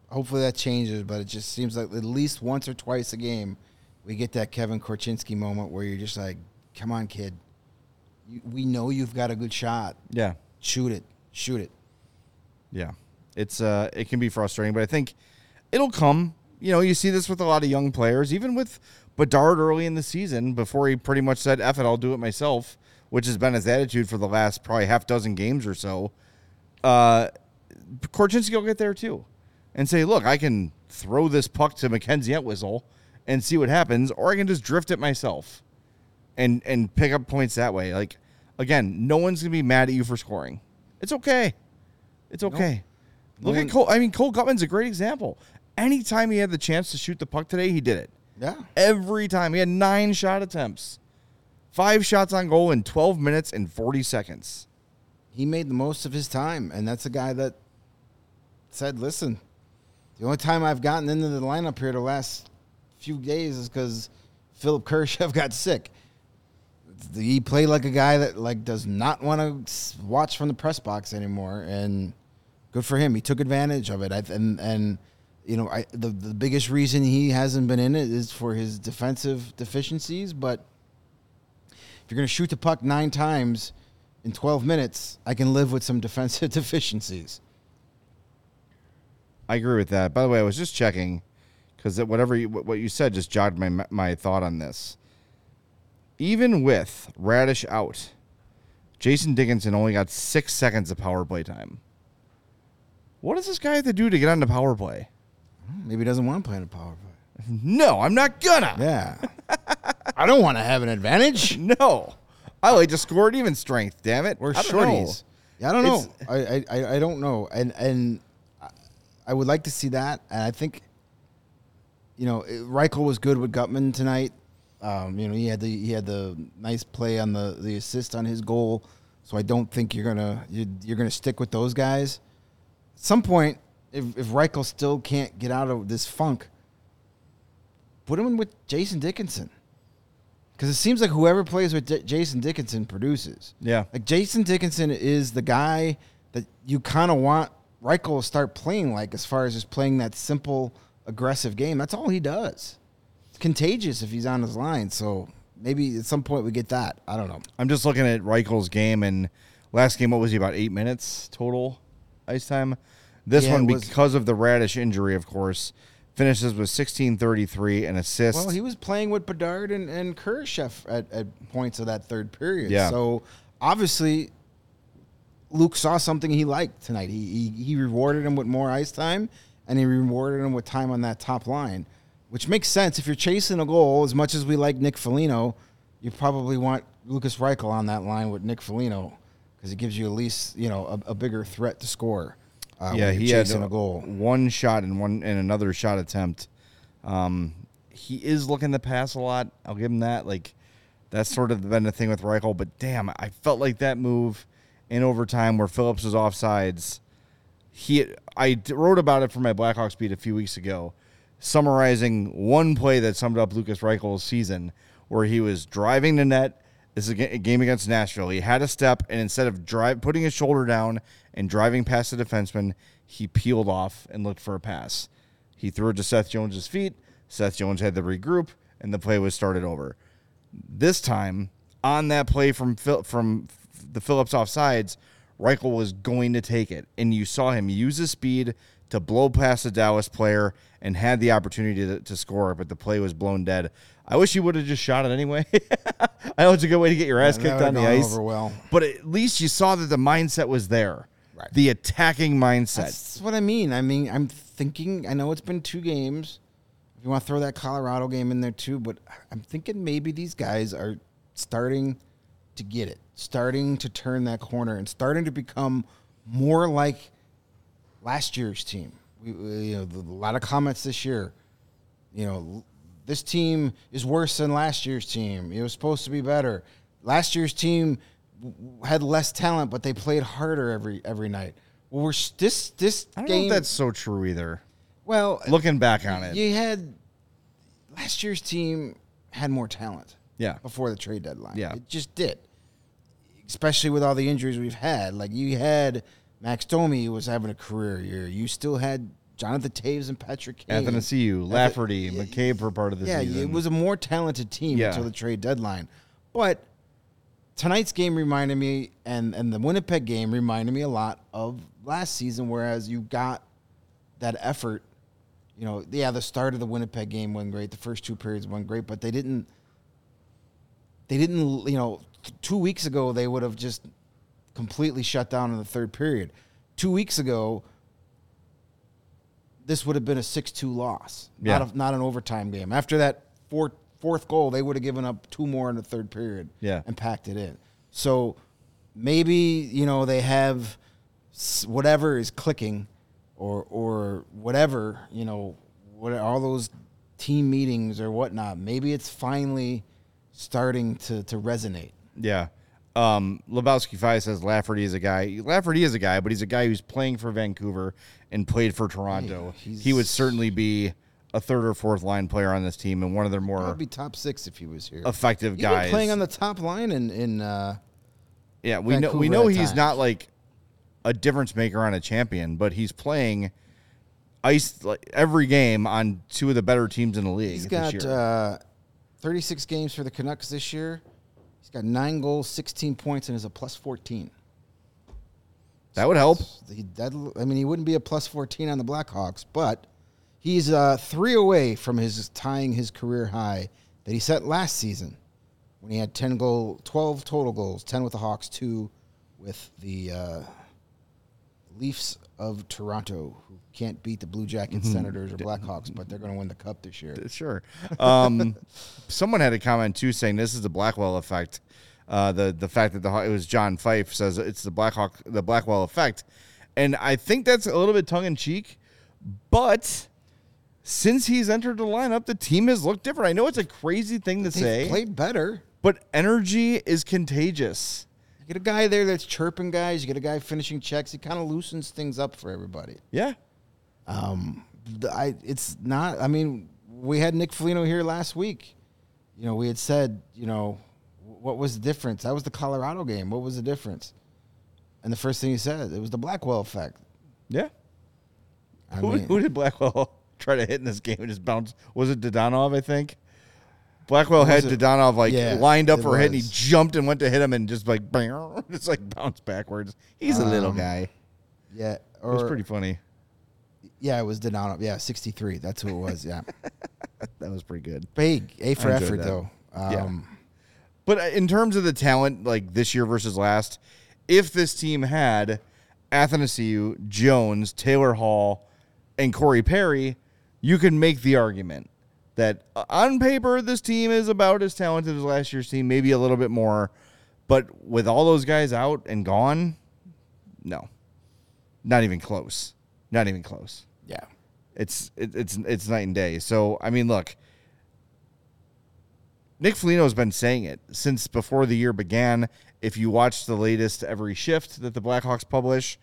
[SPEAKER 2] hopefully that changes, but it just seems like at least once or twice a game, we get that Kevin Korchinski moment where you're just like, "Come on, kid. We know you've got a good shot.
[SPEAKER 1] Yeah.
[SPEAKER 2] Shoot it. Shoot it."
[SPEAKER 1] Yeah. It's uh it can be frustrating, but I think it'll come. You know, you see this with a lot of young players, even with Bedard early in the season before he pretty much said, F it, I'll do it myself, which has been his attitude for the last probably half dozen games or so. Uh Korchinski will get there too and say, Look, I can throw this puck to Mackenzie Entwistle and see what happens, or I can just drift it myself and and pick up points that way. Like again, no one's gonna be mad at you for scoring. It's okay. It's okay.
[SPEAKER 2] No
[SPEAKER 1] Look at Cole. I mean, Cole Guttman's a great example. Anytime he had the chance to shoot the puck today, he did it.
[SPEAKER 2] Yeah.
[SPEAKER 1] Every time. He had nine shot attempts, five shots on goal in 12 minutes and 40 seconds.
[SPEAKER 2] He made the most of his time, and that's a guy that said, "Listen, the only time I've gotten into the lineup here the last few days is because Philip Kurashev got sick. He played like a guy that like does not want to watch from the press box anymore, and good for him. He took advantage of it, I, and and you know, I the the biggest reason he hasn't been in it is for his defensive deficiencies, but." If you're going to shoot the puck nine times in 12 minutes, I can live with some defensive deficiencies.
[SPEAKER 1] I agree with that. By the way, I was just checking because whatever you, what you said just jogged my my thought on this. Even with Raddysh out, Jason Dickinson only got six seconds of power play time. What does this guy have to do to get on the power play?
[SPEAKER 2] Maybe he doesn't want to play in a power play.
[SPEAKER 1] No, I'm not gonna.
[SPEAKER 2] Yeah. I don't want to have an advantage.
[SPEAKER 1] No, I like to score at even strength. Damn it,
[SPEAKER 2] We're
[SPEAKER 1] I don't know.
[SPEAKER 2] shorties. Yeah, I don't know. I, I, I- I don't know. And and I- I would like to see that. And I think, you know, it- Reichel was good with Guttman tonight. Um, you know, he had the he had the nice play on the the assist on his goal. So I don't think you're gonna you, you're gonna stick with those guys. At some point, if if Reichel still can't get out of this funk, put him in with Jason Dickinson. Because it seems like whoever plays with J- Jason Dickinson produces.
[SPEAKER 1] Yeah,
[SPEAKER 2] Like Jason Dickinson is the guy that you kind of want Reichel to start playing like, as far as just playing that simple, aggressive game. That's all he does. It's contagious if he's on his line. So maybe at some point we get that. I don't know.
[SPEAKER 1] I'm just looking at Reichel's game and last game. What was he about eight minutes total ice time? This
[SPEAKER 2] Yeah,
[SPEAKER 1] one
[SPEAKER 2] it was-
[SPEAKER 1] because of the Raddysh injury, of course, finishes with 16:33 and assists.
[SPEAKER 2] Well, he was playing with Bedard and, and Kurashev at, at points of that third period.
[SPEAKER 1] Yeah.
[SPEAKER 2] So obviously, Luke saw something he liked tonight. He, he he rewarded him with more ice time, and he rewarded him with time on that top line, which makes sense. If you're chasing a goal, as much as we like Nick Foligno, you probably want Lukas Reichel on that line with Nick Foligno because it gives you at least you know a, a bigger threat to score. Uh,
[SPEAKER 1] yeah, he had
[SPEAKER 2] chasing a goal.
[SPEAKER 1] one shot and one and another shot attempt. Um, he is looking to pass a lot. I'll give him that. Like that's sort of been the thing with Reichel. But damn, I felt like that move in overtime where Phillips was offsides. He, I wrote about it for my Blackhawks beat a few weeks ago, summarizing one play that summed up Lukas Reichel's season, where he was driving the net. This is a a game against Nashville. He had a step, and instead of drive putting his shoulder down and driving past the defenseman, he peeled off and looked for a pass. He threw it to Seth Jones's feet. Seth Jones had to regroup, and the play was started over. This time, on that play from Phil, from the Phillips offsides, Reichel was going to take it, and you saw him use his speed to blow past the Dallas player and had the opportunity to, to score, but the play was blown dead. I wish he would have just shot it anyway. I know it's a good way to get your ass
[SPEAKER 2] that
[SPEAKER 1] kicked on the ice,
[SPEAKER 2] well.
[SPEAKER 1] but at least you saw that the mindset was there,
[SPEAKER 2] Right.
[SPEAKER 1] the attacking mindset.
[SPEAKER 2] That's what I mean. I mean, I'm thinking. I know it's been two games. If you want to throw that Colorado game in there too, but I'm thinking maybe these guys are starting to get it. starting to turn that corner and starting to become more like last year's team. We, you know, the, a lot of comments this year. You know, this team is worse than last year's team. It was supposed to be better. Last year's team had less talent, but they played harder every every night. Well, we're this this
[SPEAKER 1] I don't know
[SPEAKER 2] game.
[SPEAKER 1] if that's so true either.
[SPEAKER 2] well,
[SPEAKER 1] Looking back on it,
[SPEAKER 2] you had last year's team had more talent.
[SPEAKER 1] Yeah.
[SPEAKER 2] Before the trade deadline.
[SPEAKER 1] Yeah.
[SPEAKER 2] It just did. Especially with all the injuries we've had. Like you had Max Domi who was having a career year. You still had Jonathan Toews and Patrick Kane.
[SPEAKER 1] Athanasiu, Lafferty, McCabe for part of the
[SPEAKER 2] yeah,
[SPEAKER 1] season.
[SPEAKER 2] it was a more talented team
[SPEAKER 1] Yeah.
[SPEAKER 2] until the trade deadline. But tonight's game reminded me, and and the Winnipeg game reminded me a lot of last season. Whereas you got that effort, you know, yeah, the start of the Winnipeg game went great. The first two periods went great, but they didn't. They didn't, you know, two weeks ago they would have just completely shut down in the third period. Two weeks ago, this would have been a six-two loss,
[SPEAKER 1] Yeah.
[SPEAKER 2] not a, not an overtime game. After that fourth fourth goal, they would have given up two more in the third period,
[SPEAKER 1] Yeah.
[SPEAKER 2] and packed it in. So maybe you know they have whatever is clicking, or or whatever you know, what all those team meetings or whatnot. Maybe it's finally starting to to resonate.
[SPEAKER 1] Yeah. Um, Lebowski Five says Lafferty is a guy. Lafferty is a guy, but he's a guy who's playing for Vancouver and played for Toronto. He would certainly be a third or fourth line player on this team and one of their more
[SPEAKER 2] I'd be top six if he was here.
[SPEAKER 1] effective
[SPEAKER 2] Even
[SPEAKER 1] guys.
[SPEAKER 2] playing on the top line in in uh,
[SPEAKER 1] yeah, we know we
[SPEAKER 2] Vancouver
[SPEAKER 1] know
[SPEAKER 2] at
[SPEAKER 1] he's
[SPEAKER 2] times.
[SPEAKER 1] not like a difference maker on a champion, but he's playing ice like every game on two of the better teams in the league.
[SPEAKER 2] He's
[SPEAKER 1] this
[SPEAKER 2] got
[SPEAKER 1] year.
[SPEAKER 2] uh, 36 games for the Canucks this year. He's got nine goals, 16 points, and is a plus 14.
[SPEAKER 1] that would help.
[SPEAKER 2] He, that, I mean, he wouldn't be a plus 14 on the Blackhawks, but he's uh, three away from his tying his career high that he set last season when he had 10 goal, 12 total goals, 10 with the Hawks, two with the uh, Leafs of Toronto, who can't beat the Blue Jackets,
[SPEAKER 1] Mm-hmm.
[SPEAKER 2] Senators, or Blackhawks, but they're going to win the cup this year.
[SPEAKER 1] Sure. Um, someone had a comment too saying this is the Blackwell effect. Uh, the the fact that the it was John Fife says it's the Blackhawk the Blackwell effect, and I think that's a little bit tongue in cheek, but since he's entered the lineup, the team has looked different. I know it's a crazy thing to
[SPEAKER 2] They've
[SPEAKER 1] say,
[SPEAKER 2] played better.
[SPEAKER 1] but energy is contagious.
[SPEAKER 2] You get a guy there that's chirping guys. You get a guy finishing checks. He kind of loosens things up for everybody.
[SPEAKER 1] Yeah.
[SPEAKER 2] Um, I it's not. I mean, we had Nick Foligno here last week. You know, we had said, you know, what was the difference? That was the Colorado game. What was the difference? And the first thing he said, it was the Blackwell effect.
[SPEAKER 1] Yeah.
[SPEAKER 2] I
[SPEAKER 1] Who,
[SPEAKER 2] mean,
[SPEAKER 1] who did Blackwell try to hit in this game and just bounce? Was it Dadonov, I think? Blackwell had
[SPEAKER 2] it?
[SPEAKER 1] Dadonov like
[SPEAKER 2] Yeah,
[SPEAKER 1] lined up for a hit and he jumped and went to hit him and just like just like bounced backwards. He's a little
[SPEAKER 2] Um,
[SPEAKER 1] guy.
[SPEAKER 2] yeah,
[SPEAKER 1] It was pretty funny.
[SPEAKER 2] yeah, it was Donato. Yeah, sixty three. That's who it was. Yeah,
[SPEAKER 1] That was pretty good.
[SPEAKER 2] big A for effort
[SPEAKER 1] that.
[SPEAKER 2] though.
[SPEAKER 1] Yeah.
[SPEAKER 2] Um,
[SPEAKER 1] But uh, in terms of the talent, like this year versus last, if this team had Athanasiu, Jones, Taylor Hall, and Corey Perry, you can make the argument that uh, on paper this team is about as talented as last year's team, maybe a little bit more. But with all those guys out and gone, no, not even close. Not even close.
[SPEAKER 2] yeah,
[SPEAKER 1] It's it, it's it's night and day. So I mean, look, Nick Foligno has been saying it since before the year began. If you watch the latest every shift that the Blackhawks publish,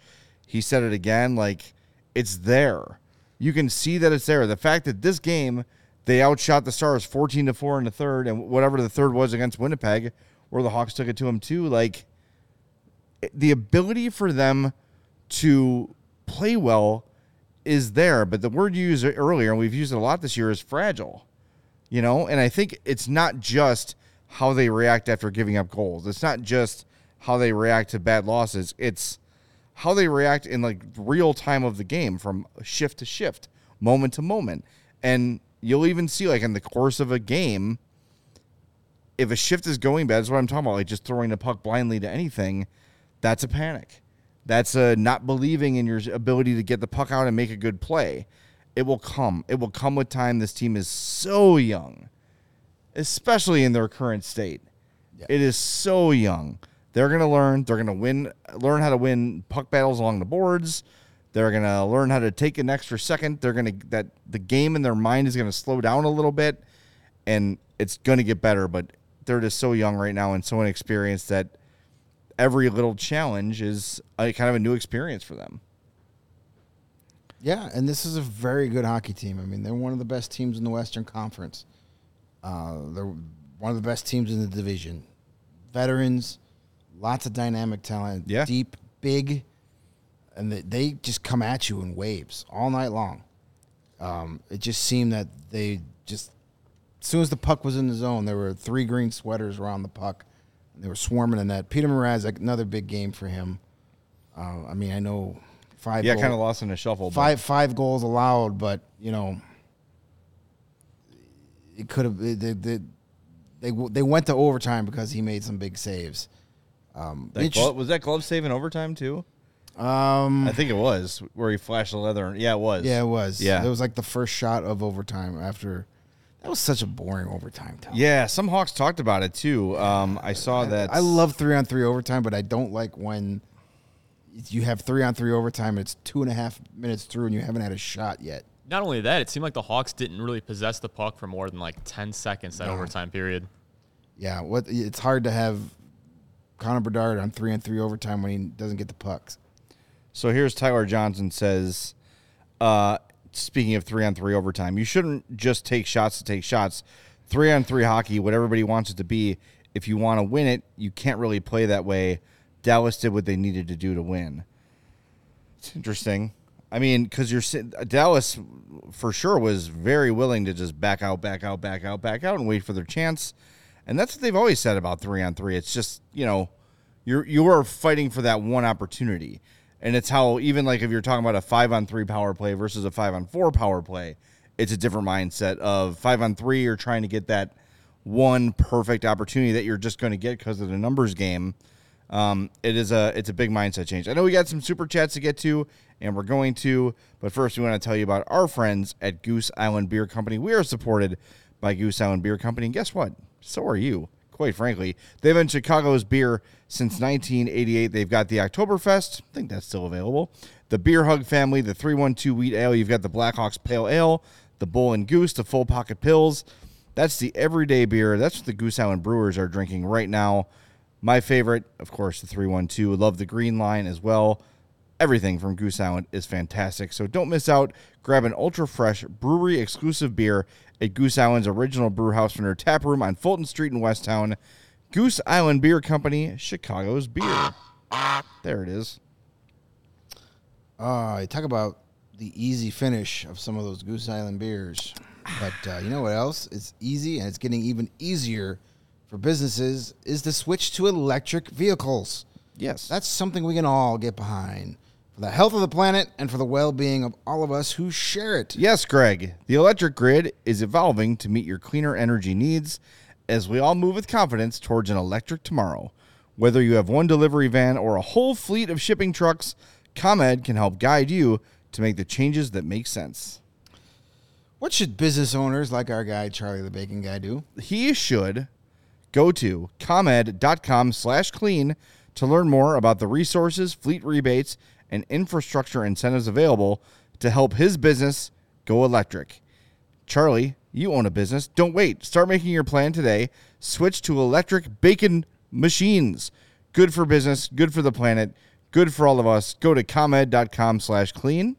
[SPEAKER 1] he said it again. Like it's there. You can see that it's there. The fact that this game they outshot the Stars fourteen to four in the third, and whatever the third was against Winnipeg, where the Hawks took it to them too. Like the ability for them to play well is there, but the word you used earlier, and we've used it a lot this year, is fragile. You know, and I think it's not just how they react after giving up goals. It's not just how they react to bad losses. It's how they react in like real time of the game from shift to shift, moment to moment. And you'll even see like in the course of a game, if a shift is going bad, that's what I'm talking about, like just throwing the puck blindly to anything, that's a panic. That's a not believing in your ability to get the puck out and make a good play. It will come. It will come with time. This team is so young, especially in their current state.
[SPEAKER 2] Yeah.
[SPEAKER 1] It is so young They're going to learn. They're going to win. Learn how to win puck battles along the boards. They're going to learn how to take an extra second. They're going to that the game in their mind is going to slow down a little bit, and it's going to get better. But they're just so young right now and so inexperienced that every little challenge is a, kind of a new experience for them.
[SPEAKER 2] Yeah, and this is a very good hockey team. I mean, they're one of the best teams in the Western Conference. Uh, they're one of the best teams in the division. Veterans, lots of dynamic talent,
[SPEAKER 1] Yeah.
[SPEAKER 2] deep, big, and they, just come at you in waves all night long. Um, it just seemed that they just, as soon as the puck was in the zone, there were three green sweaters around the puck. And they were swarming in that. Peter Mraz, another big game for him. Uh, I mean, I know five.
[SPEAKER 1] Yeah, kind of lost in a shuffle. but-
[SPEAKER 2] five five goals allowed, but you know, it could have they, they they they went to overtime because he made some big saves. Um,
[SPEAKER 1] That
[SPEAKER 2] inter-
[SPEAKER 1] glove, was that glove saving overtime too?
[SPEAKER 2] um,
[SPEAKER 1] I think it was where he flashed the leather. Yeah, it was.
[SPEAKER 2] yeah, it was.
[SPEAKER 1] Yeah.
[SPEAKER 2] it was like the first shot of overtime after. That was such a boring overtime. Tom.
[SPEAKER 1] Yeah, some Hawks talked about it too. Um, I saw that.
[SPEAKER 2] I love three on three overtime, but I don't like when you have three on three overtime. And it's two and a half minutes through, and you haven't had a shot yet.
[SPEAKER 3] Not only that, it seemed like the Hawks didn't really possess the puck for more than like 10 seconds that
[SPEAKER 2] No.
[SPEAKER 3] overtime period.
[SPEAKER 2] Yeah, what it's hard to have Connor Bedard on three and three overtime when he doesn't get the pucks.
[SPEAKER 1] So here's Tyler Johnson says, uh, speaking of three on three overtime, you shouldn't just take shots to take shots. Three on three hockey, what everybody wants it to be. If you want to win it, you can't really play that way. Dallas did what they needed to do to win. It's interesting. I mean, because you're Dallas for sure was very willing to just back out, back out, back out, back out, and wait for their chance. And that's what they've always said about three on three. It's just you know, you're you are fighting for that one opportunity, and it's how even like if you're talking about a five on three power play versus a five on four power play, it's a different mindset of five on three. You're trying to get that one perfect opportunity that you're just going to get because of the numbers game. Um, it is a it's a big mindset change. I know we got some super chats to get to, and we're going to, but first we want to tell you about our friends at Goose Island Beer Company. We are supported by Goose Island Beer Company, and guess what? So are you. Quite frankly, they've been Chicago's beer since 1988. They've got the Oktoberfest. I think that's still available. The Beer Hug family, the 312 Wheat Ale. You've got the Blackhawks Pale Ale, the Bull and Goose, the Full Pocket Pills. That's the everyday beer. That's what the Goose Island Brewers are drinking right now. My favorite, of course, the 312. Love the green line as well. Everything from Goose Island is fantastic. So don't miss out. Grab an ultra fresh brewery exclusive beer at Goose Island's original brew house from their tap room on Fulton Street in Westtown. Goose Island Beer Company, Chicago's beer. There it is.
[SPEAKER 2] Uh, you talk about the easy finish of some of those Goose Island beers, but uh, you know what else? It's easy, and it's getting even easier for businesses is to switch to electric vehicles.
[SPEAKER 1] Yes.
[SPEAKER 2] That's something we can all get behind for the health of the planet and for the well-being of all of us who share it.
[SPEAKER 1] Yes, Greg. The electric grid is evolving to meet your cleaner energy needs as we all move with confidence towards an electric tomorrow. Whether you have one delivery van or a whole fleet of shipping trucks, ComEd can help guide you to make the changes that make sense.
[SPEAKER 2] What should business owners like our guy Charlie the Bacon Guy do?
[SPEAKER 1] He should go to comed.com slash clean to learn more about the resources, fleet rebates, and infrastructure incentives available to help his business go electric. Charlie, you own a business. Don't wait. Start making your plan today. Switch to electric bacon machines. Good for business, good for the planet, good for all of us. Go to comed.com slash clean.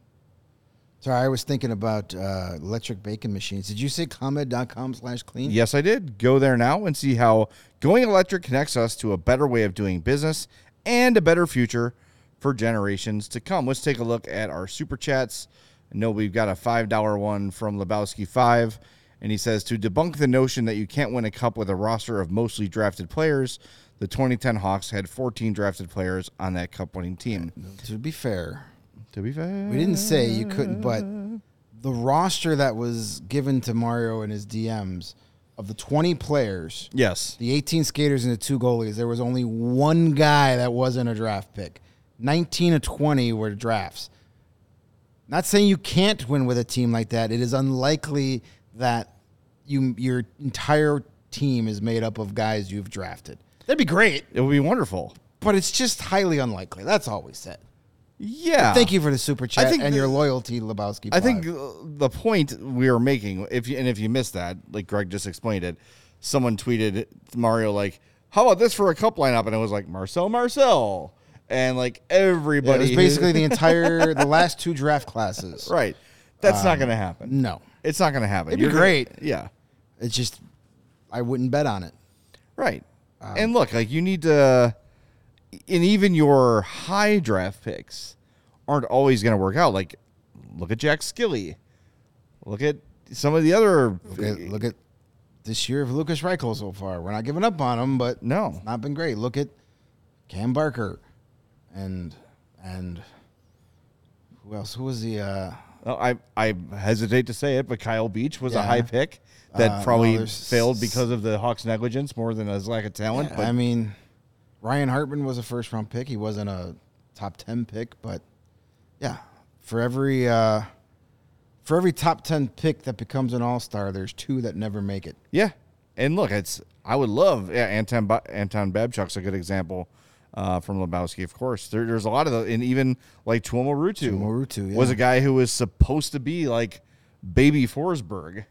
[SPEAKER 2] Sorry, I was thinking about uh, electric bacon machines. Did you say comed.com slash clean?
[SPEAKER 1] Yes, I did. Go there now and see how going electric connects us to a better way of doing business and a better future for generations to come. Let's take a look at our super chats. I know we've got a $5 one from Lebowski5, and he says to debunk the notion that you can't win a cup with a roster of mostly drafted players, the 2010 Hawks had 14 drafted players on that cup winning team.
[SPEAKER 2] To be fair,
[SPEAKER 1] To be fair,
[SPEAKER 2] we didn't say you couldn't, but the roster that was given to Mario and his DMs of the 20 players,
[SPEAKER 1] Yes.
[SPEAKER 2] the 18 skaters and the two goalies, there was only one guy that wasn't a draft pick. 19 of 20 were drafts. Not saying you can't win with a team like that. It is unlikely that you your entire team is made up of guys you've drafted. That'd be great.
[SPEAKER 1] It would be wonderful.
[SPEAKER 2] but it's just highly unlikely. That's all we said.
[SPEAKER 1] Yeah.
[SPEAKER 2] Thank you for the super chat and
[SPEAKER 1] the-
[SPEAKER 2] your loyalty, Lebowski.
[SPEAKER 1] I think the point we are making, if you, and if you missed that, like Greg just explained it, someone tweeted Mario like, "How about this for a cup lineup?" And it was like Marcel, Marcel, and like
[SPEAKER 2] Yeah,
[SPEAKER 1] everybody.
[SPEAKER 2] it was basically the entire the last two draft classes.
[SPEAKER 1] right. That's not going to happen.
[SPEAKER 2] No,
[SPEAKER 1] It's not going to happen.
[SPEAKER 2] It'd be
[SPEAKER 1] You're gonna-
[SPEAKER 2] great.
[SPEAKER 1] yeah.
[SPEAKER 2] it's just I wouldn't bet on it.
[SPEAKER 1] Right.
[SPEAKER 2] Um,
[SPEAKER 1] and look, like you need to, and even your high draft picks aren't always going to work out. Like, look at Jack Skille. Look at some of the other.
[SPEAKER 2] Look at, look at this year of Lukas Reichel so far. We're not giving up on him, but
[SPEAKER 1] No.
[SPEAKER 2] it's not been great. Look at Cam Barker, and and who else? Who was the? Uh,
[SPEAKER 1] Well, I I hesitate to say it, but Kyle Beach was a high pick that
[SPEAKER 2] Uh,
[SPEAKER 1] probably
[SPEAKER 2] no,
[SPEAKER 1] failed because of the Hawks' negligence more than his lack of talent. but
[SPEAKER 2] I mean, Ryan Hartman was a first round pick. He wasn't a top ten pick, but yeah, for every uh, for every top ten pick that becomes an all star, there's two that never make it.
[SPEAKER 1] yeah, and look, it's I would love yeah, Anton Anton Babchuk's a good example uh, from Lebowski, of course. There, there's a lot of the, and even like Tuomo Ruutu,
[SPEAKER 2] Tuomo Ruutu,
[SPEAKER 1] was a guy who was supposed to be like baby Forsberg.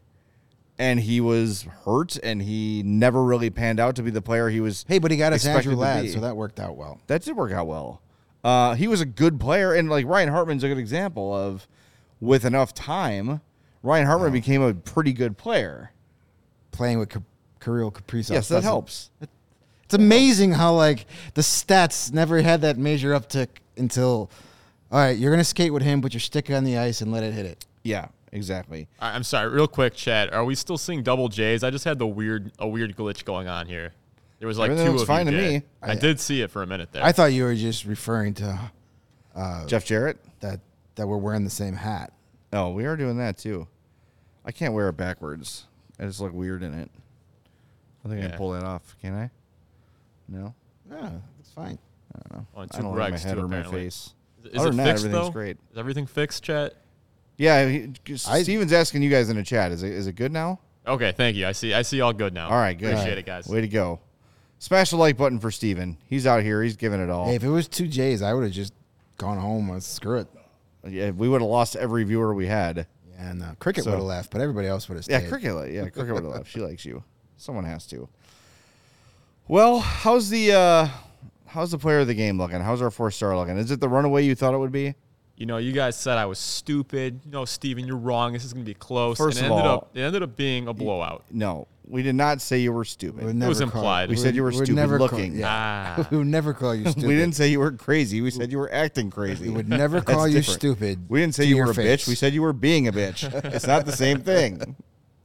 [SPEAKER 1] And he was hurt, and he never really panned out to be the player he was.
[SPEAKER 2] Hey, but he got us
[SPEAKER 1] expected
[SPEAKER 2] Andrew Ladd, so that worked out well.
[SPEAKER 1] that did work out well. Uh, he was a good player, and like Ryan Hartman's a good example of, with enough time, Ryan Hartman became a pretty good player.
[SPEAKER 2] Playing with Ka- Kirill Kaprizov.
[SPEAKER 1] yes, that helps.
[SPEAKER 2] It's amazing how like the stats never had that major uptick until. All right, you're gonna skate with him, put your stick on the ice and let it hit it.
[SPEAKER 1] Yeah, exactly.
[SPEAKER 3] I- I'm sorry, real quick, Chad. Are we still seeing double J's? I just had the weird a weird glitch going on here. There was like
[SPEAKER 1] Everything
[SPEAKER 3] two
[SPEAKER 1] looks
[SPEAKER 3] of
[SPEAKER 1] fine
[SPEAKER 3] you,
[SPEAKER 1] to
[SPEAKER 3] Jay.
[SPEAKER 1] me.
[SPEAKER 3] I, did see it for a minute there.
[SPEAKER 2] I thought you were just referring to uh,
[SPEAKER 1] Jeff Jarrett.
[SPEAKER 2] that that we're wearing the same hat.
[SPEAKER 1] Oh, we are doing that too. I can't wear it backwards. I just look weird in it. I think I
[SPEAKER 3] Yeah.
[SPEAKER 1] can pull that off. Can I? No,
[SPEAKER 2] Yeah, it's fine.
[SPEAKER 1] I don't know.
[SPEAKER 3] Oh, and
[SPEAKER 1] I don't like my head
[SPEAKER 3] too,
[SPEAKER 1] or my
[SPEAKER 3] apparently.
[SPEAKER 1] face.
[SPEAKER 3] Is
[SPEAKER 1] Other
[SPEAKER 3] it
[SPEAKER 1] than that,
[SPEAKER 3] fixed
[SPEAKER 1] everything's
[SPEAKER 3] though?
[SPEAKER 1] great.
[SPEAKER 3] Is everything fixed, Chat?
[SPEAKER 1] Yeah, he,
[SPEAKER 2] I-
[SPEAKER 1] Steven's asking you guys in the chat. Is it is it good now?
[SPEAKER 3] Okay, thank you. I see. I see all good now.
[SPEAKER 1] All right, good.
[SPEAKER 3] Appreciate it, guys.
[SPEAKER 1] Way to go. Smash the like button for Steven. He's out here. He's giving it all.
[SPEAKER 2] Hey, if it was two J's, I would have just gone home and screw it.
[SPEAKER 1] Yeah, we would have lost every viewer we had.
[SPEAKER 2] And uh, cricket
[SPEAKER 1] So-
[SPEAKER 2] would have left, but everybody else would have stayed.
[SPEAKER 1] Yeah,
[SPEAKER 2] stayed.
[SPEAKER 1] cricket. Yeah, cricket would have left. She likes you. Someone has to. Well, how's the uh how's the player of the game looking? How's our four star looking? Is it the runaway you thought it would be?
[SPEAKER 3] You know, you guys said I was stupid. No, Steven, you're wrong. This is going to be close.
[SPEAKER 1] First
[SPEAKER 3] and it
[SPEAKER 1] of
[SPEAKER 3] ended
[SPEAKER 1] all-
[SPEAKER 3] up it ended up being a blowout.
[SPEAKER 1] No, we did not say you were stupid.
[SPEAKER 2] We'd never
[SPEAKER 3] was
[SPEAKER 2] call-
[SPEAKER 3] implied.
[SPEAKER 1] We
[SPEAKER 3] We
[SPEAKER 1] said you were
[SPEAKER 2] we'd
[SPEAKER 1] stupid
[SPEAKER 2] never call-
[SPEAKER 1] looking.
[SPEAKER 2] yeah.
[SPEAKER 3] Ah.
[SPEAKER 2] we would never call you stupid.
[SPEAKER 1] we didn't say you were crazy. We said you were acting crazy.
[SPEAKER 2] We would never call you
[SPEAKER 1] different.
[SPEAKER 2] stupid.
[SPEAKER 1] We didn't say you
[SPEAKER 2] your
[SPEAKER 1] were a
[SPEAKER 2] face.
[SPEAKER 1] bitch. We said you were being a bitch. it's not the same thing.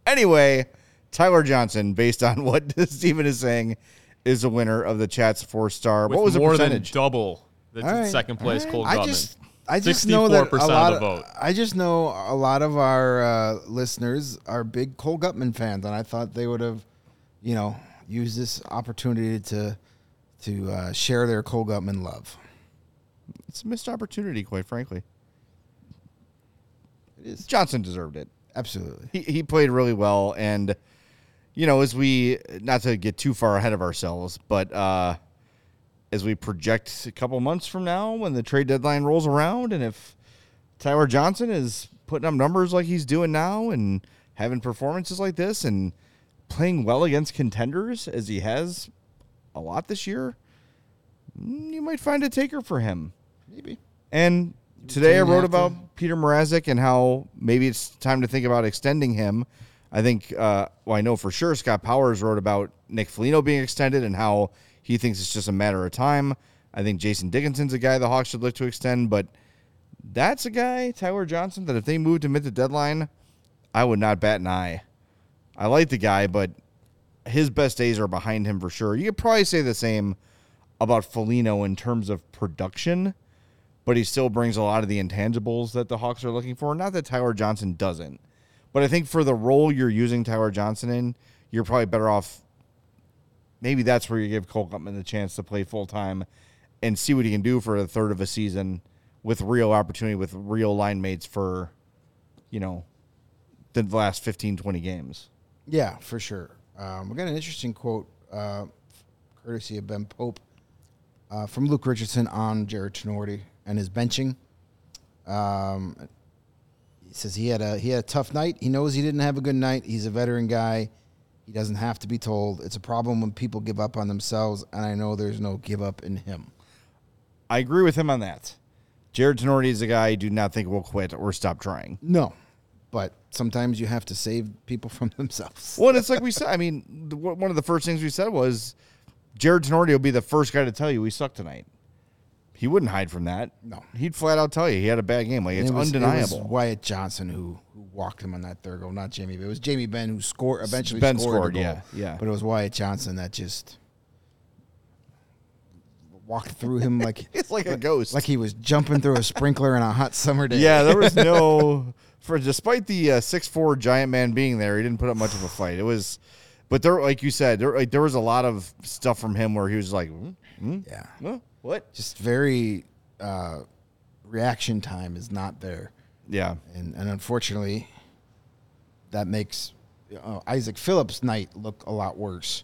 [SPEAKER 1] Anyway, Tyler Johnson, based on what Steven is saying, is a winner of the chat's four star.
[SPEAKER 3] With
[SPEAKER 1] What was the percentage?
[SPEAKER 3] than double the
[SPEAKER 2] All right,
[SPEAKER 3] second place
[SPEAKER 2] all right.
[SPEAKER 3] Cole
[SPEAKER 2] I
[SPEAKER 3] Guttman.
[SPEAKER 2] just, I just know that a lot
[SPEAKER 3] of the vote.
[SPEAKER 2] I just know a lot of our uh, listeners are big Cole Guttman fans, and I thought they would have, you know, used this opportunity to to uh, share their Cole Guttman love.
[SPEAKER 1] It's a missed opportunity, quite frankly.
[SPEAKER 2] It is
[SPEAKER 1] Johnson deserved it.
[SPEAKER 2] absolutely.
[SPEAKER 1] He he played really well, and you know, as we not to get too far ahead of ourselves, but uh, as we project a couple months from now, when the trade deadline rolls around, and if Tyler Johnson is putting up numbers like he's doing now, and having performances like this, and playing well against contenders as he has a lot this year, mm, you might find a taker for him.
[SPEAKER 2] Maybe.
[SPEAKER 1] And today I wrote
[SPEAKER 2] have to-
[SPEAKER 1] about Peter Mrazek and how maybe it's time to think about extending him. I think, uh, well, I know for sure Scott Powers wrote about Nick Foligno being extended and how he thinks it's just a matter of time. I think Jason Dickinson's a guy the Hawks should look to extend, but that's a guy, Tyler Johnson, that if they move to mid the deadline, I would not bat an eye. I like the guy, but his best days are behind him for sure. You could probably say the same about Foligno in terms of production but he still brings a lot of the intangibles that the Hawks are looking for. Not that Tyler Johnson doesn't, but I think for the role you're using Tyler Johnson in, you're probably better off. Maybe that's where you give Cole Guttman the chance to play full time and see what he can do for a third of a season with real opportunity, with real line mates for, you know, the last 15, 20 games.
[SPEAKER 2] Yeah, for sure. Um, we got an interesting quote, uh, courtesy of Ben Pope. uh, from Luke Richardson on Jarred Tinordi and his benching. Um, he says he had a he had a tough night. He knows he didn't have a good night. He's a veteran guy. He doesn't have to be told. It's a problem when people give up on themselves, and I know there's no give up in him.
[SPEAKER 1] I agree with him on that. Jarred Tinordi is a guy I do not think will quit or stop trying.
[SPEAKER 2] No, but sometimes you have to save people from themselves.
[SPEAKER 1] Well, it's like we said. I mean, one of the first things we said was Jarred Tinordi will be the first guy to tell you we suck tonight. He wouldn't hide from that.
[SPEAKER 2] No.
[SPEAKER 1] he'd flat out tell you he had a bad game. Like it's
[SPEAKER 2] It was-
[SPEAKER 1] undeniable.
[SPEAKER 2] It was Wyatt Johnson who, who walked him on that third goal, not Jamie. But it was Jamie Benn who scored eventually.
[SPEAKER 1] Benn
[SPEAKER 2] scored,
[SPEAKER 1] scored, yeah, yeah.
[SPEAKER 2] But it was Wyatt Johnson that just walked through him like
[SPEAKER 1] It's like a ghost.
[SPEAKER 2] like he was jumping through a sprinkler on a hot summer day.
[SPEAKER 1] yeah, there was no for despite the uh, six four giant man being there, he didn't put up much of a fight. It was, but there, like you said, there like there was a lot of stuff from him where he was like, hmm? Hmm?
[SPEAKER 2] yeah.
[SPEAKER 1] What?
[SPEAKER 2] Just very uh, reaction time is not there,
[SPEAKER 1] Yeah,
[SPEAKER 2] and and unfortunately, that makes Isaac Phillips' night look a lot worse.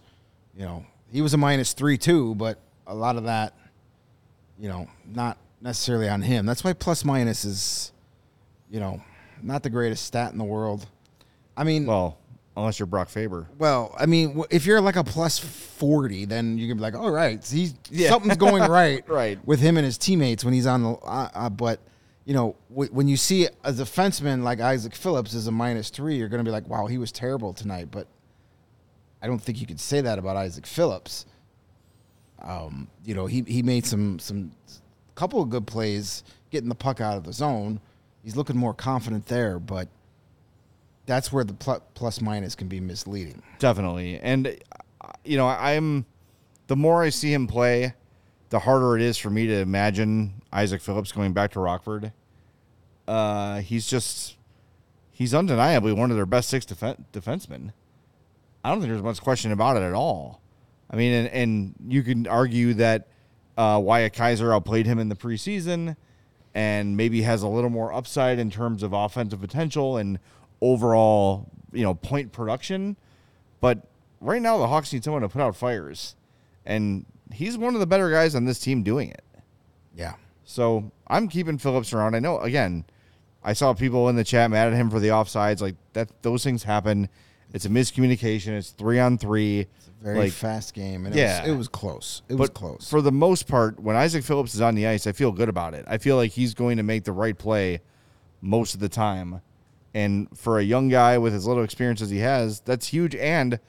[SPEAKER 2] You know, he was a minus three too, but a lot of that, you know, not necessarily on him. That's why plus minus is, you know, not the greatest stat in the world. I mean, well,
[SPEAKER 1] unless you're Brock Faber.
[SPEAKER 2] Well, I mean, if you're like a plus forty, then you can be like, all right, he's
[SPEAKER 1] Yeah.
[SPEAKER 2] something's going right,
[SPEAKER 1] Right.
[SPEAKER 2] with him and his teammates when he's on the. Uh, uh, but you know, w- when you see a defenseman like Isaac Phillips is a minus three, you're going to be like, wow, he was terrible tonight. But I don't think you could say that about Isaac Phillips. Um, you know, he he made some some couple of good plays getting the puck out of the zone. He's looking more confident there, but that's where the pl- plus minus can be misleading.
[SPEAKER 1] Definitely. And, uh, you know, I'm, the more I see him play, the harder it is for me to imagine Isaac Phillips going back to Rockford. Uh, he's just, he's undeniably one of their best six defen- defensemen. I don't think there's much question about it at all. I mean, and, and you can argue that uh, Wyatt Kaiser outplayed him in the preseason and maybe has a little more upside in terms of offensive potential and overall, you know, point production. But right now, the Hawks need someone to put out fires, and he's one of the better guys on this team doing it.
[SPEAKER 2] Yeah.
[SPEAKER 1] So I'm keeping Phillips around. I know again, I saw people in the chat mad at him for the offsides. Like that, those things happen. It's a miscommunication. It's three on three.
[SPEAKER 2] It's a Very
[SPEAKER 1] like,
[SPEAKER 2] fast game, and
[SPEAKER 1] Yeah.
[SPEAKER 2] it was, it was close. It was close.
[SPEAKER 1] for the most part, when Isaac Phillips is on the ice, I feel good about it. I feel like he's going to make the right play most of the time. And for a young guy with as little experience as he has, that's huge. And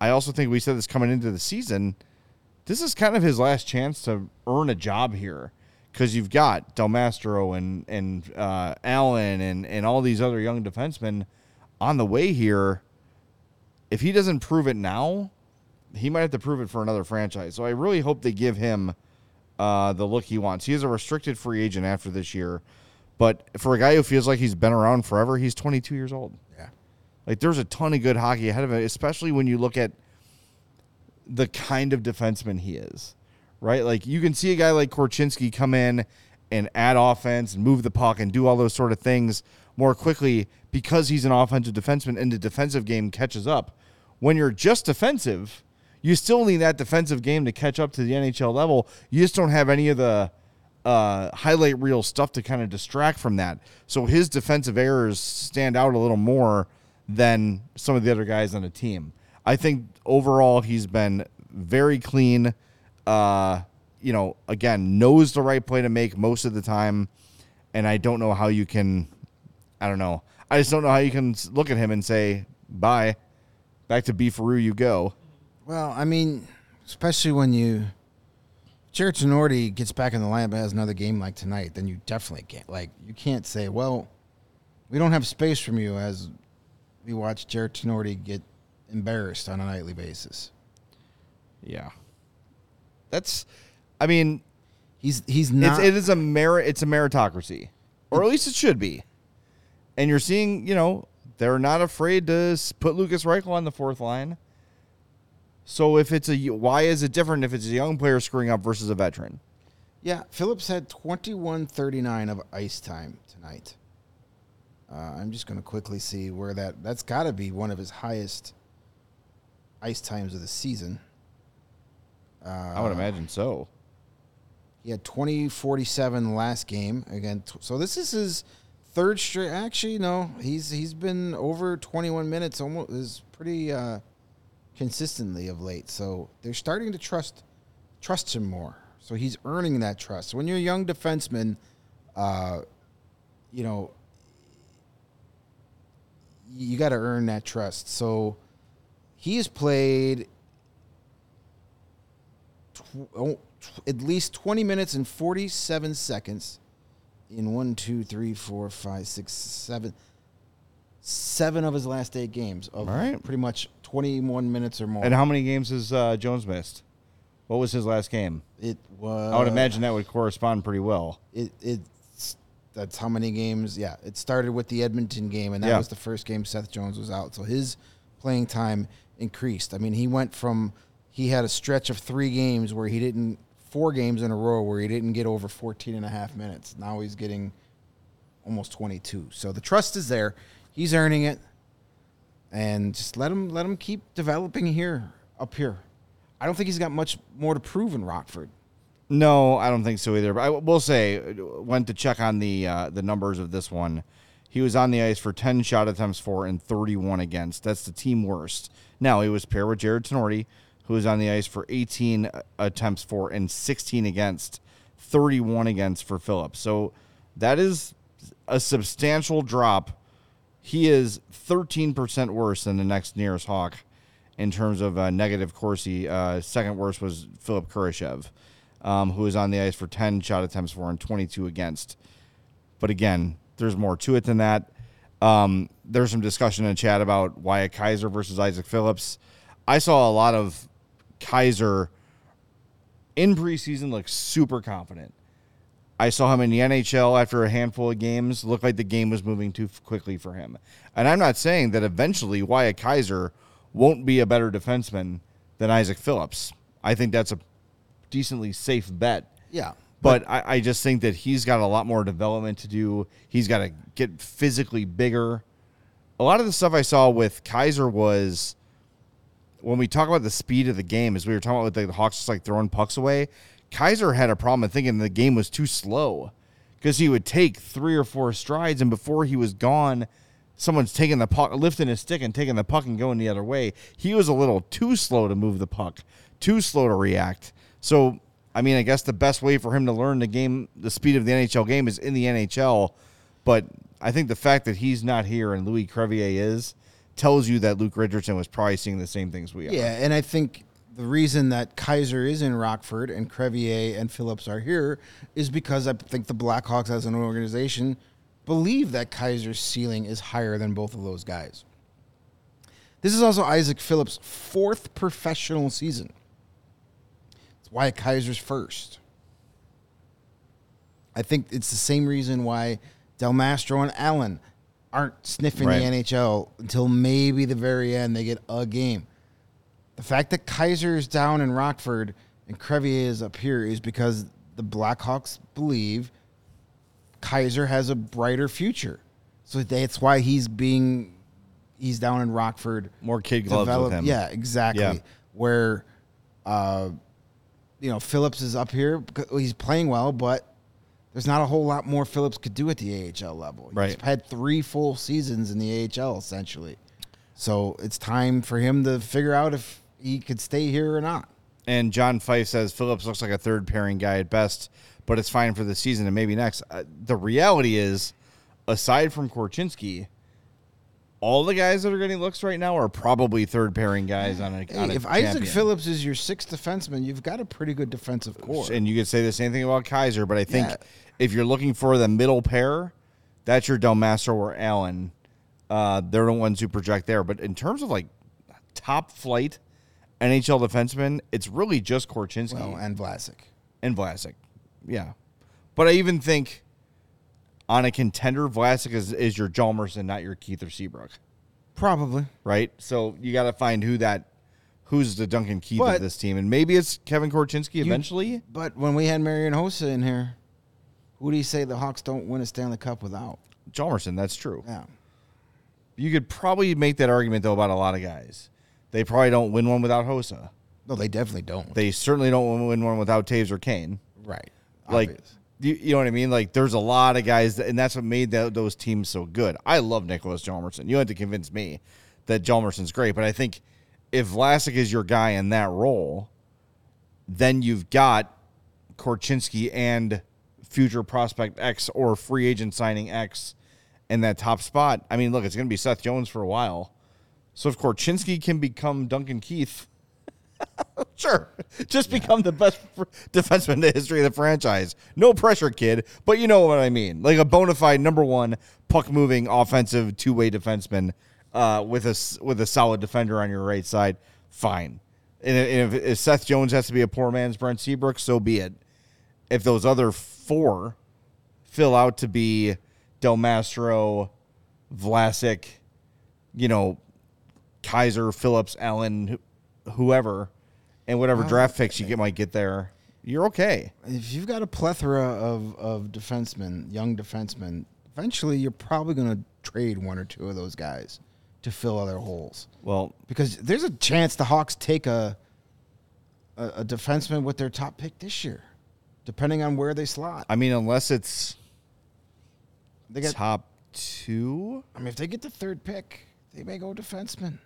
[SPEAKER 1] I also think we said this coming into the season. This is kind of his last chance to earn a job here because you've got Del Mastro and and uh, Allan and and all these other young defensemen on the way here. If he doesn't prove it now, he might have to prove it for another franchise. So I really hope they give him uh, the look he wants. He is a restricted free agent after this year, but for a guy who feels like he's been around forever, he's 22 years old.
[SPEAKER 2] yeah.
[SPEAKER 1] Like there's a ton of good hockey ahead of him, especially when you look at the kind of defenseman he is. Right? Like you can see a guy like Korchinski come in and add offense and move the puck and do all those sort of things more quickly because he's an offensive defenseman and the defensive game catches up. When you're just defensive, you still need that defensive game to catch up to the NHL level. You just don't have any of the uh, highlight reel stuff to kind of distract from that. So his defensive errors stand out a little more than some of the other guys on the team. I think overall he's been very clean. Uh, you know, again, knows the right play to make most of the time. And I don't know how you can, I don't know. I just don't know how you can look at him and say, bye, back to Beefaroo you go.
[SPEAKER 2] Well, I mean, especially when you Jarred Tinordi gets back in the lineup and has another game like tonight, then you definitely can't like you can't say, well, we don't have space from you as we watch Jarred Tinordi get embarrassed on a nightly basis.
[SPEAKER 1] Yeah. That's, I mean,
[SPEAKER 2] He's he's
[SPEAKER 1] it's,
[SPEAKER 2] not.
[SPEAKER 1] it is a merit. It's a meritocracy, or at least it should be. And you're seeing, you know, they're not afraid to put Lukas Reichel on the fourth line. So if it's a, why is it different if it's a young player screwing up versus a veteran?
[SPEAKER 2] yeah, Phillips had twenty one thirty nine of ice time tonight. Uh, I'm just going to quickly see where that that's got to be one of his highest ice times of the season. Uh,
[SPEAKER 1] I would imagine so.
[SPEAKER 2] He had 20 47 last game. Again, t- so this is his third straight. Actually, no, he's he's been over 21 minutes almost is pretty uh, consistently of late. So they're starting to trust trust him more. So he's earning that trust. When you're a young defenseman, uh, you know, you got to earn that trust. So he has played tw- oh, tw- at least 20 minutes and 47 seconds in one, two, three, four, five, six, seven, seven of his last eight games of
[SPEAKER 1] All right.
[SPEAKER 2] pretty much 21 minutes or more.
[SPEAKER 1] And how many games has uh, Jones missed? What was his last game?
[SPEAKER 2] it was.
[SPEAKER 1] I would imagine that would correspond pretty well.
[SPEAKER 2] it it's that's how many games yeah it started with the edmonton game and that
[SPEAKER 1] Yeah.
[SPEAKER 2] was the first game seth jones was out so his playing time increased i mean he went from he had a stretch of three games where he didn't four games in a row where he didn't get over 14 and a half minutes now he's getting almost 22 so the trust is there he's earning it and just let him let him keep developing here up here i don't think he's got much more to prove in rockford
[SPEAKER 1] No, I don't think so either. But I will say, went to check on the uh, the numbers of this one. He was on the ice for ten shot attempts for and thirty one against. That's the team worst. Now he was paired with Jarred Tinordi, who was on the ice for eighteen attempts for and sixteen against, thirty one against for Phillips. So that is a substantial drop. He is thirteen percent worse than the next nearest Hawk in terms of uh, negative Corsi. Uh, second worst was Philipp Kurashev, um, who was on the ice for 10 shot attempts for and 22 against. But again, there's more to it than that. Um, there's some discussion in chat about Wyatt Kaiser versus Isaac Phillips. I saw a lot of Kaiser in preseason look super confident. I saw him in the NHL after a handful of games. Looked like the game was moving too quickly for him. And I'm not saying that eventually Wyatt Kaiser won't be a better defenseman than Isaac Phillips. I think that's a decently safe bet.
[SPEAKER 2] yeah
[SPEAKER 1] But I, I just think that he's got a lot more development to do. He's got to get physically bigger. A lot of the stuff I saw with Kaiser was when we talk about the speed of the game, as we were talking about with the Hawks just like throwing pucks away, Kaiser had a problem thinking the game was too slow because he would take three or four strides, and before he was gone, someone's taking the puck, lifting his stick and taking the puck and going the other way. He was a little too slow to move the puck, too slow to react. So, I mean, I guess the best way for him to learn the game, the speed of the NHL game, is in the NHL. But I think the fact that he's not here and Louis Crevier is tells you that Luke Richardson was probably seeing the same things we are.
[SPEAKER 2] Yeah, and I think the reason that Kaiser is in Rockford and Crevier and Phillips are here is because I think the Blackhawks as an organization believe that Kaiser's ceiling is higher than both of those guys. This is also Isaac Phillips' fourth professional season. It's why Kaiser's first. I think it's the same reason why Del Mastro and Allan aren't sniffing
[SPEAKER 1] Right.
[SPEAKER 2] the NHL until maybe the very end they get a game. The fact that Kaiser is down in Rockford and Crevier is up here is because the Blackhawks believe Kaiser has a brighter future. So that's why he's being he's down in Rockford.
[SPEAKER 1] More kid gloves with him.
[SPEAKER 2] Yeah, exactly.
[SPEAKER 1] Yeah.
[SPEAKER 2] Where uh you know, Phillips is up here he's playing well, but there's not a whole lot more Phillips could do at the AHL level.
[SPEAKER 1] Right.
[SPEAKER 2] He's had three full seasons in the AHL essentially. So it's time for him to figure out if he could stay here or not.
[SPEAKER 1] And John Fife says Phillips looks like a third pairing guy at best, but it's fine for the season and maybe next. Uh, the reality is, aside from Korchinski, all the guys that are getting looks right now are probably third pairing guys on a.
[SPEAKER 2] Hey,
[SPEAKER 1] on a
[SPEAKER 2] if Isaac. Phillips is your sixth defenseman, you've got a pretty good defensive core.
[SPEAKER 1] and you could say the same thing about Kaiser, but I think
[SPEAKER 2] Yeah.
[SPEAKER 1] if you're looking for the middle pair, that's your Del Mastro or Allan. Uh, they're the ones who project there. But in terms of like top flight NHL defensemen, it's really just Korchinski.
[SPEAKER 2] well, and Vlasic.
[SPEAKER 1] and Vlasic. Yeah. But I even think on a contender, Vlasic is, is your Hjalmarsson, not your Keith or Seabrook,
[SPEAKER 2] Probably.
[SPEAKER 1] right? So you got to find who that, who's the Duncan Keith
[SPEAKER 2] But-
[SPEAKER 1] of this team. And maybe it's Kevin Korchinski
[SPEAKER 2] You-
[SPEAKER 1] eventually.
[SPEAKER 2] But when we had Marian Hossa in here, who do you say the Hawks don't win a Stanley Cup without?
[SPEAKER 1] Hjalmarsson, that's true.
[SPEAKER 2] Yeah.
[SPEAKER 1] You could probably make that argument, though, about a lot of guys. They probably don't win one without Hossa.
[SPEAKER 2] No, they definitely don't.
[SPEAKER 1] They certainly don't win one without Toews or Kane.
[SPEAKER 2] right.
[SPEAKER 1] Like,
[SPEAKER 2] Obvious.
[SPEAKER 1] you, you know what I mean? Like, there's a lot of guys, that, and that's what made tho- those teams so good. I love Niklas Hjalmarsson. You had to convince me that Hjalmarsson's great, but I think if Vlasic is your guy in that role, then you've got Korchinski and future prospect X or free agent signing X in that top spot. I mean, look, it's going to be Seth Jones for a while. So if Korchinski can become Duncan Keith, sure, just become the best defenseman in the history of the franchise. No pressure, kid, but you know what I mean. Like a bona fide number one puck moving offensive two way defenseman uh, with a with a solid defender on your right side. Fine. And if, if Seth Jones has to be a poor man's Brent Seabrook, so be it. If those other four fill out to be Del Mastro, Vlasic, you know, Kaiser, Phillips, Allan, wh- whoever, and whatever oh, draft picks you get might get there, you're okay.
[SPEAKER 2] if you've got a plethora of, of defensemen, young defensemen, eventually you're probably going to trade one or two of those guys to fill other holes.
[SPEAKER 1] Well,
[SPEAKER 2] Because there's a chance the Hawks take a, a a defenseman with their top pick this year, depending on where they slot.
[SPEAKER 1] I mean, unless it's
[SPEAKER 2] They got.
[SPEAKER 1] top two,
[SPEAKER 2] I mean, if they get the third pick, they may go defenseman.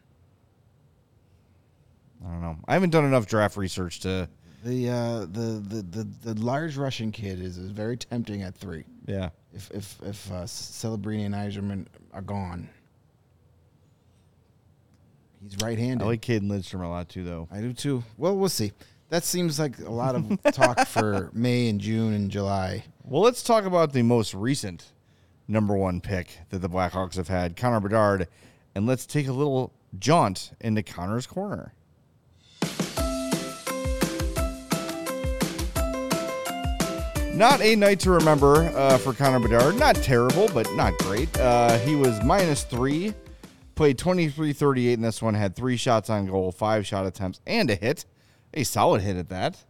[SPEAKER 1] I don't know. I haven't done enough draft research to,
[SPEAKER 2] The uh, the, the the the large Russian kid is, is very tempting at three.
[SPEAKER 1] yeah.
[SPEAKER 2] If if if uh, Celebrini and Eiserman are gone, he's right-handed.
[SPEAKER 1] I like Cayden Lindstrom a lot too, though.
[SPEAKER 2] I do too. Well, we'll see. That seems like a lot of talk for May and June and July.
[SPEAKER 1] Well, let's talk about the most recent number one pick that the Blackhawks have had, Connor Bedard, and let's take a little jaunt into Connor's corner. Not a night to remember uh, for Connor Bedard. Not terrible, but not great. Uh, he was minus three, played 23 38 in this one, had three shots on goal, five shot attempts, and a hit. A solid hit at that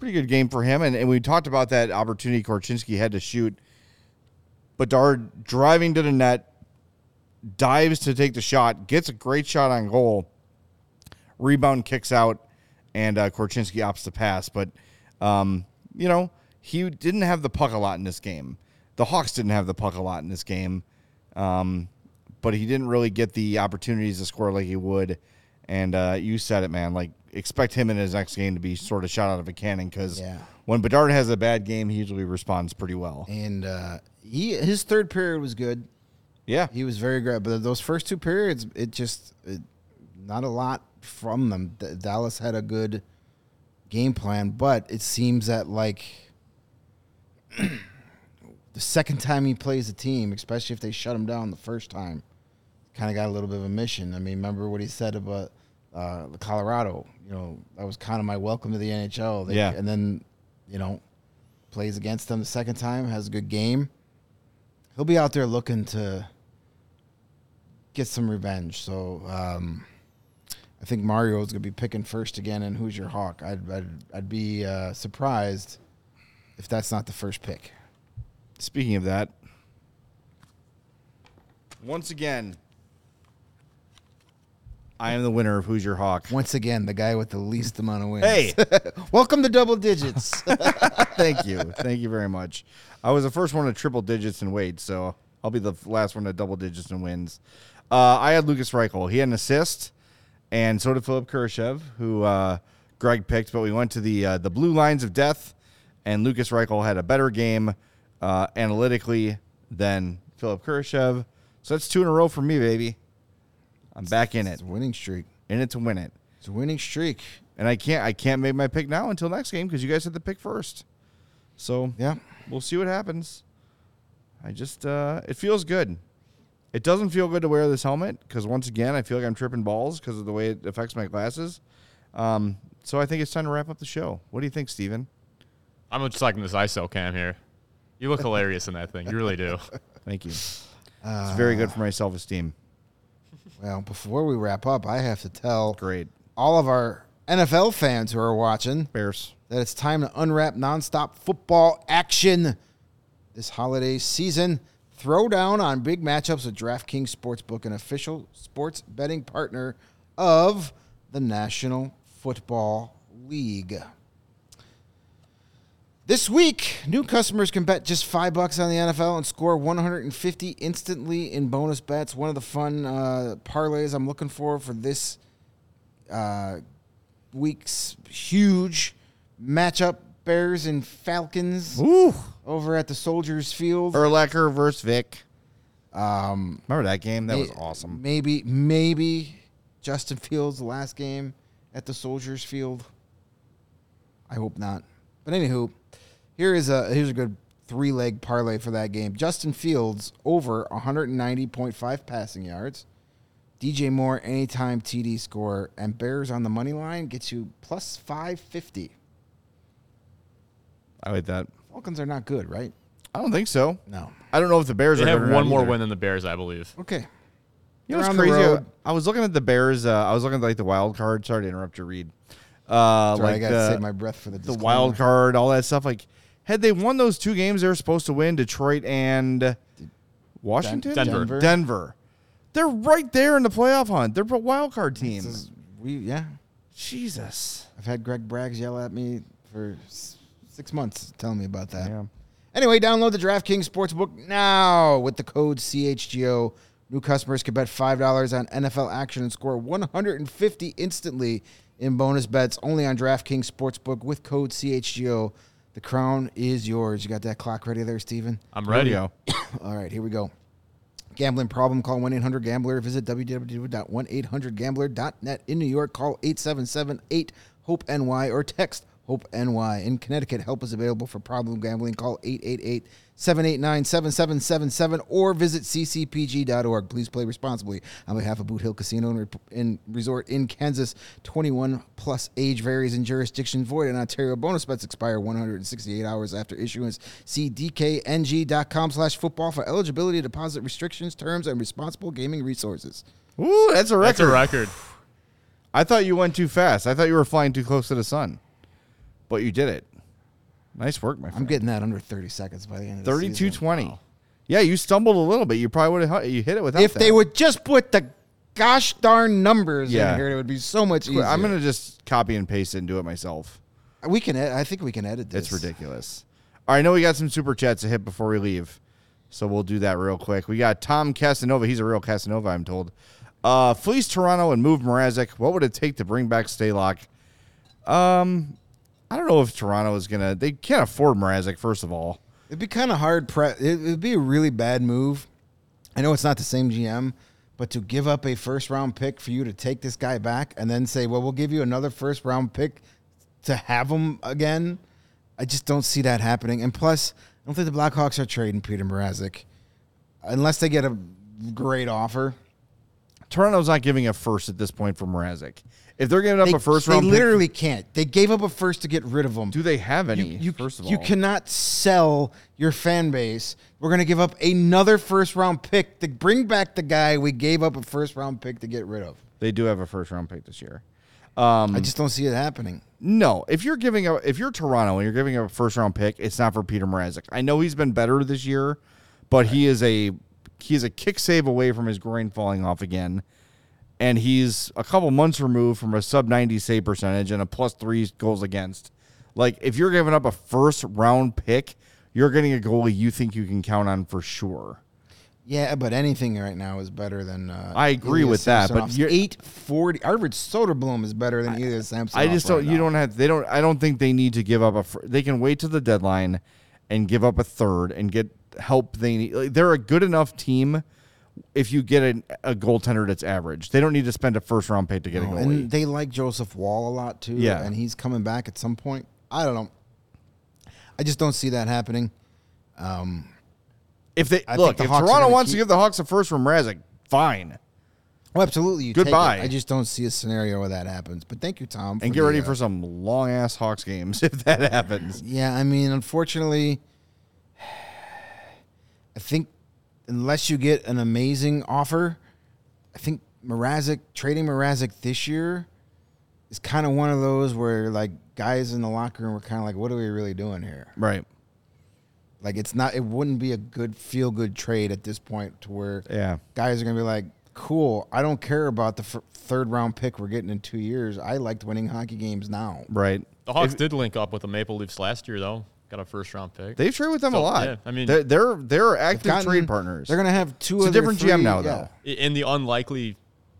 [SPEAKER 1] pretty good game for him. And, and we talked about that opportunity Korchinski had to shoot. Bedard driving to the net, dives to take the shot, gets a great shot on goal, rebound kicks out, and uh, Korchinski opts to pass. But, um, you know, he didn't have the puck a lot in this game. The Hawks didn't have the puck a lot in this game. Um, but he didn't really get the opportunities to score like he would. And uh, you said it, man. Like, expect him in his next game to be sort of shot out of a cannon because
[SPEAKER 2] Yeah.
[SPEAKER 1] when Bedard has a bad game, he usually responds pretty well.
[SPEAKER 2] And uh, he his third period was good.
[SPEAKER 1] Yeah.
[SPEAKER 2] He was very good, but those first two periods, it just it, not a lot from them. D- Dallas had a good game plan, but it seems that like the second time he plays a team, especially if they shut him down the first time, kind of got a little bit of a mission. I mean, remember what he said about uh, Colorado? You know, that was kind of my welcome to the NHL. They,
[SPEAKER 1] Yeah.
[SPEAKER 2] and then you know plays against them the second time, has a good game. He'll be out there looking to get some revenge. So um, I think Mario's gonna be picking first again. And who's your hawk? I'd I'd, I'd be uh, surprised if that's not the first pick.
[SPEAKER 1] Speaking of that, once again, I am the winner of Who's Your Hawk.
[SPEAKER 2] Once again, the guy with the least amount of wins.
[SPEAKER 1] Hey,
[SPEAKER 2] welcome to double digits.
[SPEAKER 1] thank you. Thank you very much. I was the first one to triple digits in weight, so I'll be the last one to double digits in wins. Uh, I had Lukas Reichel. He had an assist, and so did Philipp Kurashev, who uh, Greg picked. But we went to the uh, the blue lines of death, and Lukas Reichel had a better game uh, analytically than Philipp Kurashev. So that's two in a row for me, baby. I'm back in it,
[SPEAKER 2] it's a winning streak.
[SPEAKER 1] in it to win it.
[SPEAKER 2] It's a winning streak.
[SPEAKER 1] And I can't I can't make my pick now until next game because you guys had the pick first. So
[SPEAKER 2] Yeah.
[SPEAKER 1] we'll see what happens. I just uh, it feels good. It doesn't feel good to wear this helmet because once again I feel like I'm tripping balls because of the way it affects my glasses. Um, so I think it's time to wrap up the show. What do you think, Steven?
[SPEAKER 3] I'm just liking this ISO cam here. You look hilarious in that thing. You really do.
[SPEAKER 1] Thank you. Uh, it's very good for my self esteem.
[SPEAKER 2] Well, before we wrap up, I have to tell
[SPEAKER 1] Great.
[SPEAKER 2] all of our NFL fans who are watching
[SPEAKER 1] Bears.
[SPEAKER 2] that it's time to unwrap nonstop football action this holiday season. Throw down on big matchups with DraftKings Sportsbook, an official sports betting partner of the National Football League. This week, new customers can bet just five bucks on the NFL and score 150 instantly in bonus bets. One of the fun uh, parlays I'm looking for for this uh, week's huge matchup: Bears and Falcons
[SPEAKER 1] Ooh.
[SPEAKER 2] over at the Soldiers Field.
[SPEAKER 1] Urlacher versus Vick.
[SPEAKER 2] Um,
[SPEAKER 1] Remember that game? That was awesome.
[SPEAKER 2] Maybe, maybe Justin Fields' last game at the Soldiers Field. I hope not. But anywho, here is a here's a good three leg parlay for that game. Justin Fields over 190.5 passing yards. DJ Moore anytime TD score and Bears on the money line gets you plus 550.
[SPEAKER 1] I like that.
[SPEAKER 2] Falcons are not good, right?
[SPEAKER 1] I don't think so.
[SPEAKER 2] No.
[SPEAKER 1] I don't know if the Bears
[SPEAKER 3] They
[SPEAKER 1] are
[SPEAKER 3] have one more
[SPEAKER 1] either.
[SPEAKER 3] win than the Bears, I believe.
[SPEAKER 2] Okay.
[SPEAKER 1] You know what's crazy? I was looking at the Bears. Uh, I was looking at like the wild card. Sorry to interrupt your read. Uh,
[SPEAKER 2] Sorry,
[SPEAKER 1] like
[SPEAKER 2] I got to
[SPEAKER 1] the,
[SPEAKER 2] save my breath for the
[SPEAKER 1] the wild card, all that stuff. Like, had they won those two games, they were supposed to win Detroit and Washington,
[SPEAKER 3] Denver.
[SPEAKER 2] Denver.
[SPEAKER 1] Denver. They're right there in the playoff hunt. They're a wild card team.
[SPEAKER 2] Is- we yeah.
[SPEAKER 1] Jesus.
[SPEAKER 2] I've had Greg Braggs yell at me for s- six months telling me about that.
[SPEAKER 1] Yeah.
[SPEAKER 2] Anyway, download the DraftKings Sportsbook now with the code CHGO. New customers can bet $5 on NFL action and score 150 instantly in bonus bets only on DraftKings Sportsbook with code CHGO. The crown is yours. You got that clock ready there, Steven?
[SPEAKER 3] I'm ready.
[SPEAKER 1] go.
[SPEAKER 2] All right, here we go. Gambling problem, call 1 800 Gambler. Visit www.1800Gambler.net. In New York, call 877 8 HOPE NY or text HOPE NY. In Connecticut, help is available for problem gambling. Call 888 789 7777 or visit ccpg.org. Please play responsibly on behalf of Boot Hill Casino and Rep- and Resort in Kansas. 21 plus age varies in jurisdiction. Void in Ontario. Bonus bets expire 168 hours after issuance. See dkng.com slash football for eligibility, deposit restrictions, terms, and responsible gaming resources.
[SPEAKER 1] Ooh, that's a record.
[SPEAKER 3] That's a record.
[SPEAKER 1] I thought you went too fast. I thought you were flying too close to the sun, but you did it. Nice work, my friend.
[SPEAKER 2] I'm getting that under 30 seconds by the end of the season.
[SPEAKER 1] twenty. Yeah, you stumbled a little bit. You probably would have you hit it without.
[SPEAKER 2] If they would just put the gosh darn numbers
[SPEAKER 1] Yeah.
[SPEAKER 2] in here, it would be so much easier.
[SPEAKER 1] I'm gonna just copy and paste it and do it myself.
[SPEAKER 2] We can. ed- I think we can edit this.
[SPEAKER 1] It's ridiculous. All right, I know we got some super chats to hit before we leave, so we'll do that real quick. We got Tom Casanova. He's a real Casanova, I'm told. Uh, fleece Toronto and move Mrazek. What would it take to bring back Stalock? Um, I don't know if Toronto is gonna. They can't afford Mrazek. First of all,
[SPEAKER 2] It'd be kind of hard. Pre- it, it'd be a really bad move. I know it's not the same GM, but to give up a first round pick for you to take this guy back and then say, "Well, we'll give you another first round pick to have him again," I just don't see that happening. And plus, I don't think the Blackhawks are trading Peter Mrazek unless they get a great offer.
[SPEAKER 1] Toronto's not giving a first at this point for Mrazek. If they're giving up
[SPEAKER 2] They,
[SPEAKER 1] a first round, They
[SPEAKER 2] literally can't. They gave up a first to get rid of them.
[SPEAKER 1] do they have any?
[SPEAKER 2] you, you,
[SPEAKER 1] first of all,
[SPEAKER 2] you cannot sell your fan base. We're going to give up another first round pick to bring back the guy we gave up a first round pick to get rid of.
[SPEAKER 1] They do have a first round pick this year. Um,
[SPEAKER 2] I just don't see it happening.
[SPEAKER 1] No, if you're giving up, if you're Toronto and you're giving up a first round pick, it's not for Peter Mrazek. I know he's been better this year, but he is a he is a kick save away from his groin falling off again, and he's a couple months removed from a sub ninety save percentage and a plus three goals against. Like if you're giving up a first round pick, you're getting a goalie you think you can count on for sure.
[SPEAKER 2] Yeah, but anything right now is better than. Uh,
[SPEAKER 1] I agree
[SPEAKER 2] Ilya
[SPEAKER 1] with that, but you're-
[SPEAKER 2] eight forty. Arvid Soderblom is better than Ilya Samsonov.
[SPEAKER 1] I just don't.
[SPEAKER 2] right
[SPEAKER 1] you
[SPEAKER 2] now.
[SPEAKER 1] don't have. They don't. I don't think they need to give up a. They can wait to the deadline, and give up a third and get help they need. Like, they're a good enough team. If you get a, a goaltender that's average, they don't need to spend a first round pick to get a
[SPEAKER 2] No,
[SPEAKER 1] goalie.
[SPEAKER 2] and they like Joseph Woll a lot too.
[SPEAKER 1] Yeah.
[SPEAKER 2] and he's coming back at some point. I don't know. I just don't see that happening. Um,
[SPEAKER 1] if they
[SPEAKER 2] I
[SPEAKER 1] look,
[SPEAKER 2] the
[SPEAKER 1] if
[SPEAKER 2] Hawks
[SPEAKER 1] Toronto wants to give the Hawks a first from Razik, fine,
[SPEAKER 2] well, absolutely. You.
[SPEAKER 1] Goodbye.
[SPEAKER 2] I just don't see a scenario where that happens. But thank you, Tom.
[SPEAKER 1] and get
[SPEAKER 2] the,
[SPEAKER 1] ready
[SPEAKER 2] uh,
[SPEAKER 1] for some long ass Hawks games if that happens.
[SPEAKER 2] Yeah, I mean, unfortunately, I think unless you get an amazing offer, I think Mrazek trading Mrazek this year is kind of one of those where like guys in the locker room were kind of like, "What are we really doing here?"
[SPEAKER 1] Right?
[SPEAKER 2] Like it's not. It wouldn't be a good feel good trade at this point to where
[SPEAKER 1] Yeah.
[SPEAKER 2] guys are gonna be like, "Cool, I don't care about the f- third round pick we're getting in two years. I liked winning hockey games now."
[SPEAKER 1] Right.
[SPEAKER 3] The Hawks
[SPEAKER 1] If-
[SPEAKER 3] did link up with the Maple Leafs last year, though. Got a first round pick.
[SPEAKER 1] They've traded with them a lot.
[SPEAKER 3] yeah, I mean-
[SPEAKER 1] they're they're, they're active
[SPEAKER 2] Gotten-
[SPEAKER 1] trade partners.
[SPEAKER 2] They're gonna have two.
[SPEAKER 1] It's a
[SPEAKER 2] of their
[SPEAKER 1] different GM now,
[SPEAKER 2] yeah.
[SPEAKER 1] though.
[SPEAKER 3] In the unlikely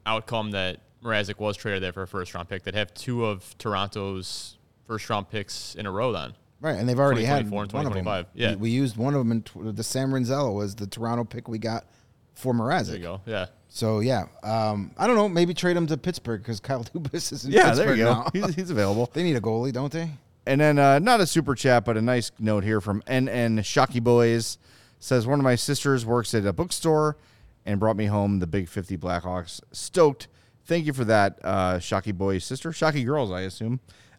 [SPEAKER 3] outcome that Mrazek was traded there for a first round pick, they'd have two of Toronto's first round picks in a row then.
[SPEAKER 2] Right, and they've already had
[SPEAKER 3] 2024 and
[SPEAKER 2] one of them.
[SPEAKER 3] 2025, yeah.
[SPEAKER 2] we, we used one of them. In tw- the Sam Rinzel was the Toronto pick we got for Mrazek.
[SPEAKER 3] There you go. Yeah.
[SPEAKER 2] So yeah, um, I don't know. Maybe trade him to Pittsburgh because Kyle Dubas is in
[SPEAKER 1] yeah,
[SPEAKER 2] Pittsburgh
[SPEAKER 1] there you go.
[SPEAKER 2] now.
[SPEAKER 1] He's, he's available.
[SPEAKER 2] they need a goalie, don't they?
[SPEAKER 1] And then uh, not a super chat, but a nice note here from NN Shocky Boys says one of my sisters works at a bookstore and brought me home the Big 50 Blackhawks. Stoked. Thank you for that, uh, Shocky Boys sister. Shocky Girls, I assume.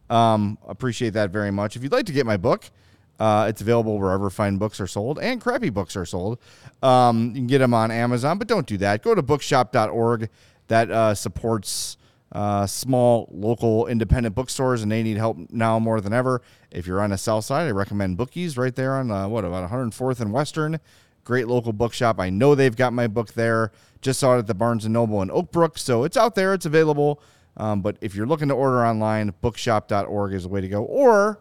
[SPEAKER 1] Um, appreciate that very much. If you'd like to get my book, uh, it's available wherever fine books are sold and crappy books are sold. Um, you can get them on Amazon, but don't do that. Go to bookshop.org. That uh, supports uh, small local independent bookstores, and they need help now more than ever. If you're on the south side, I recommend Bookies right there on uh, what about 104th and Western. Great local bookshop. I know they've got my book there. Just saw it at the Barnes and Noble in Oakbrook, so it's out there. It's available. Um, but if you're looking to order online, bookshop.org is the way to go. Or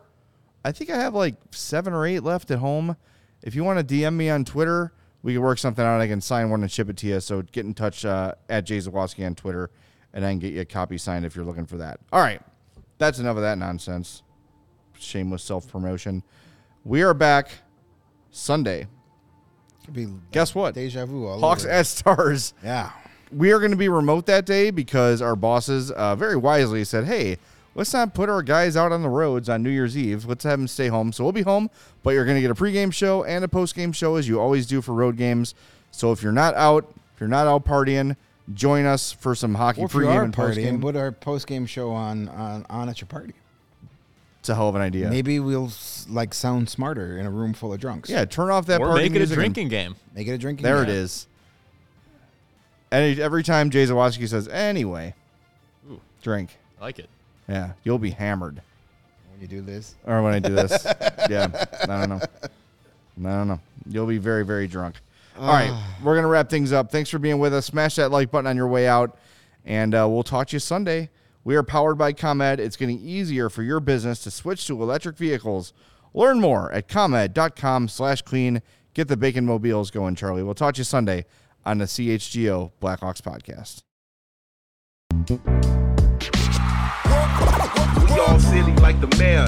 [SPEAKER 1] I think I have like seven or eight left at home. If you want to DM me on Twitter, we can work something out. I can sign one and ship it to you. So get in touch uh, at Jay Zawaski on Twitter, and I can get you a copy signed if you're looking for that. All right, that's enough of that nonsense. Shameless self promotion. We are back Sunday.
[SPEAKER 2] Could be
[SPEAKER 1] Guess what?
[SPEAKER 2] Deja vu. All
[SPEAKER 1] Hawks
[SPEAKER 2] over.
[SPEAKER 1] at Stars.
[SPEAKER 2] yeah.
[SPEAKER 1] We are going to be remote that day because our bosses uh, very wisely said, hey, let's not put our guys out on the roads on New Year's Eve. Let's have them stay home. So we'll be home, but you're going to get a pregame show and a postgame show as you always do for road games. So if you're not out, if you're not out partying, join us for some hockey
[SPEAKER 2] Or if you
[SPEAKER 1] pregame and
[SPEAKER 2] partying,
[SPEAKER 1] postgame.
[SPEAKER 2] put our post game show on, on on at your party.
[SPEAKER 1] It's a hell of an idea.
[SPEAKER 2] Maybe we'll like sound smarter in a room full of drunks.
[SPEAKER 1] Yeah, turn off that
[SPEAKER 3] or
[SPEAKER 1] party
[SPEAKER 3] make it a
[SPEAKER 1] music and-
[SPEAKER 3] drinking game.
[SPEAKER 2] Make it a drinking. Game.
[SPEAKER 1] There
[SPEAKER 2] game.
[SPEAKER 1] it is. And every time Jay Zawaski says, anyway,
[SPEAKER 3] Ooh,
[SPEAKER 1] drink.
[SPEAKER 3] I like it.
[SPEAKER 1] Yeah, you'll be hammered.
[SPEAKER 2] When you do this.
[SPEAKER 1] Or when I do this. yeah, I don't know. I don't know. You'll be very, very drunk. All right, we're going to wrap things up. Thanks for being with us. Smash that like button on your way out, and uh, we'll talk to you Sunday. We are powered by ComEd. It's getting easier for your business to switch to electric vehicles. Learn more at comed.com slash clean. Get the bacon mobiles going, Charlie. We'll talk to you Sunday on the CHGO Blackhawks podcast.
[SPEAKER 4] We all silly like the mayor.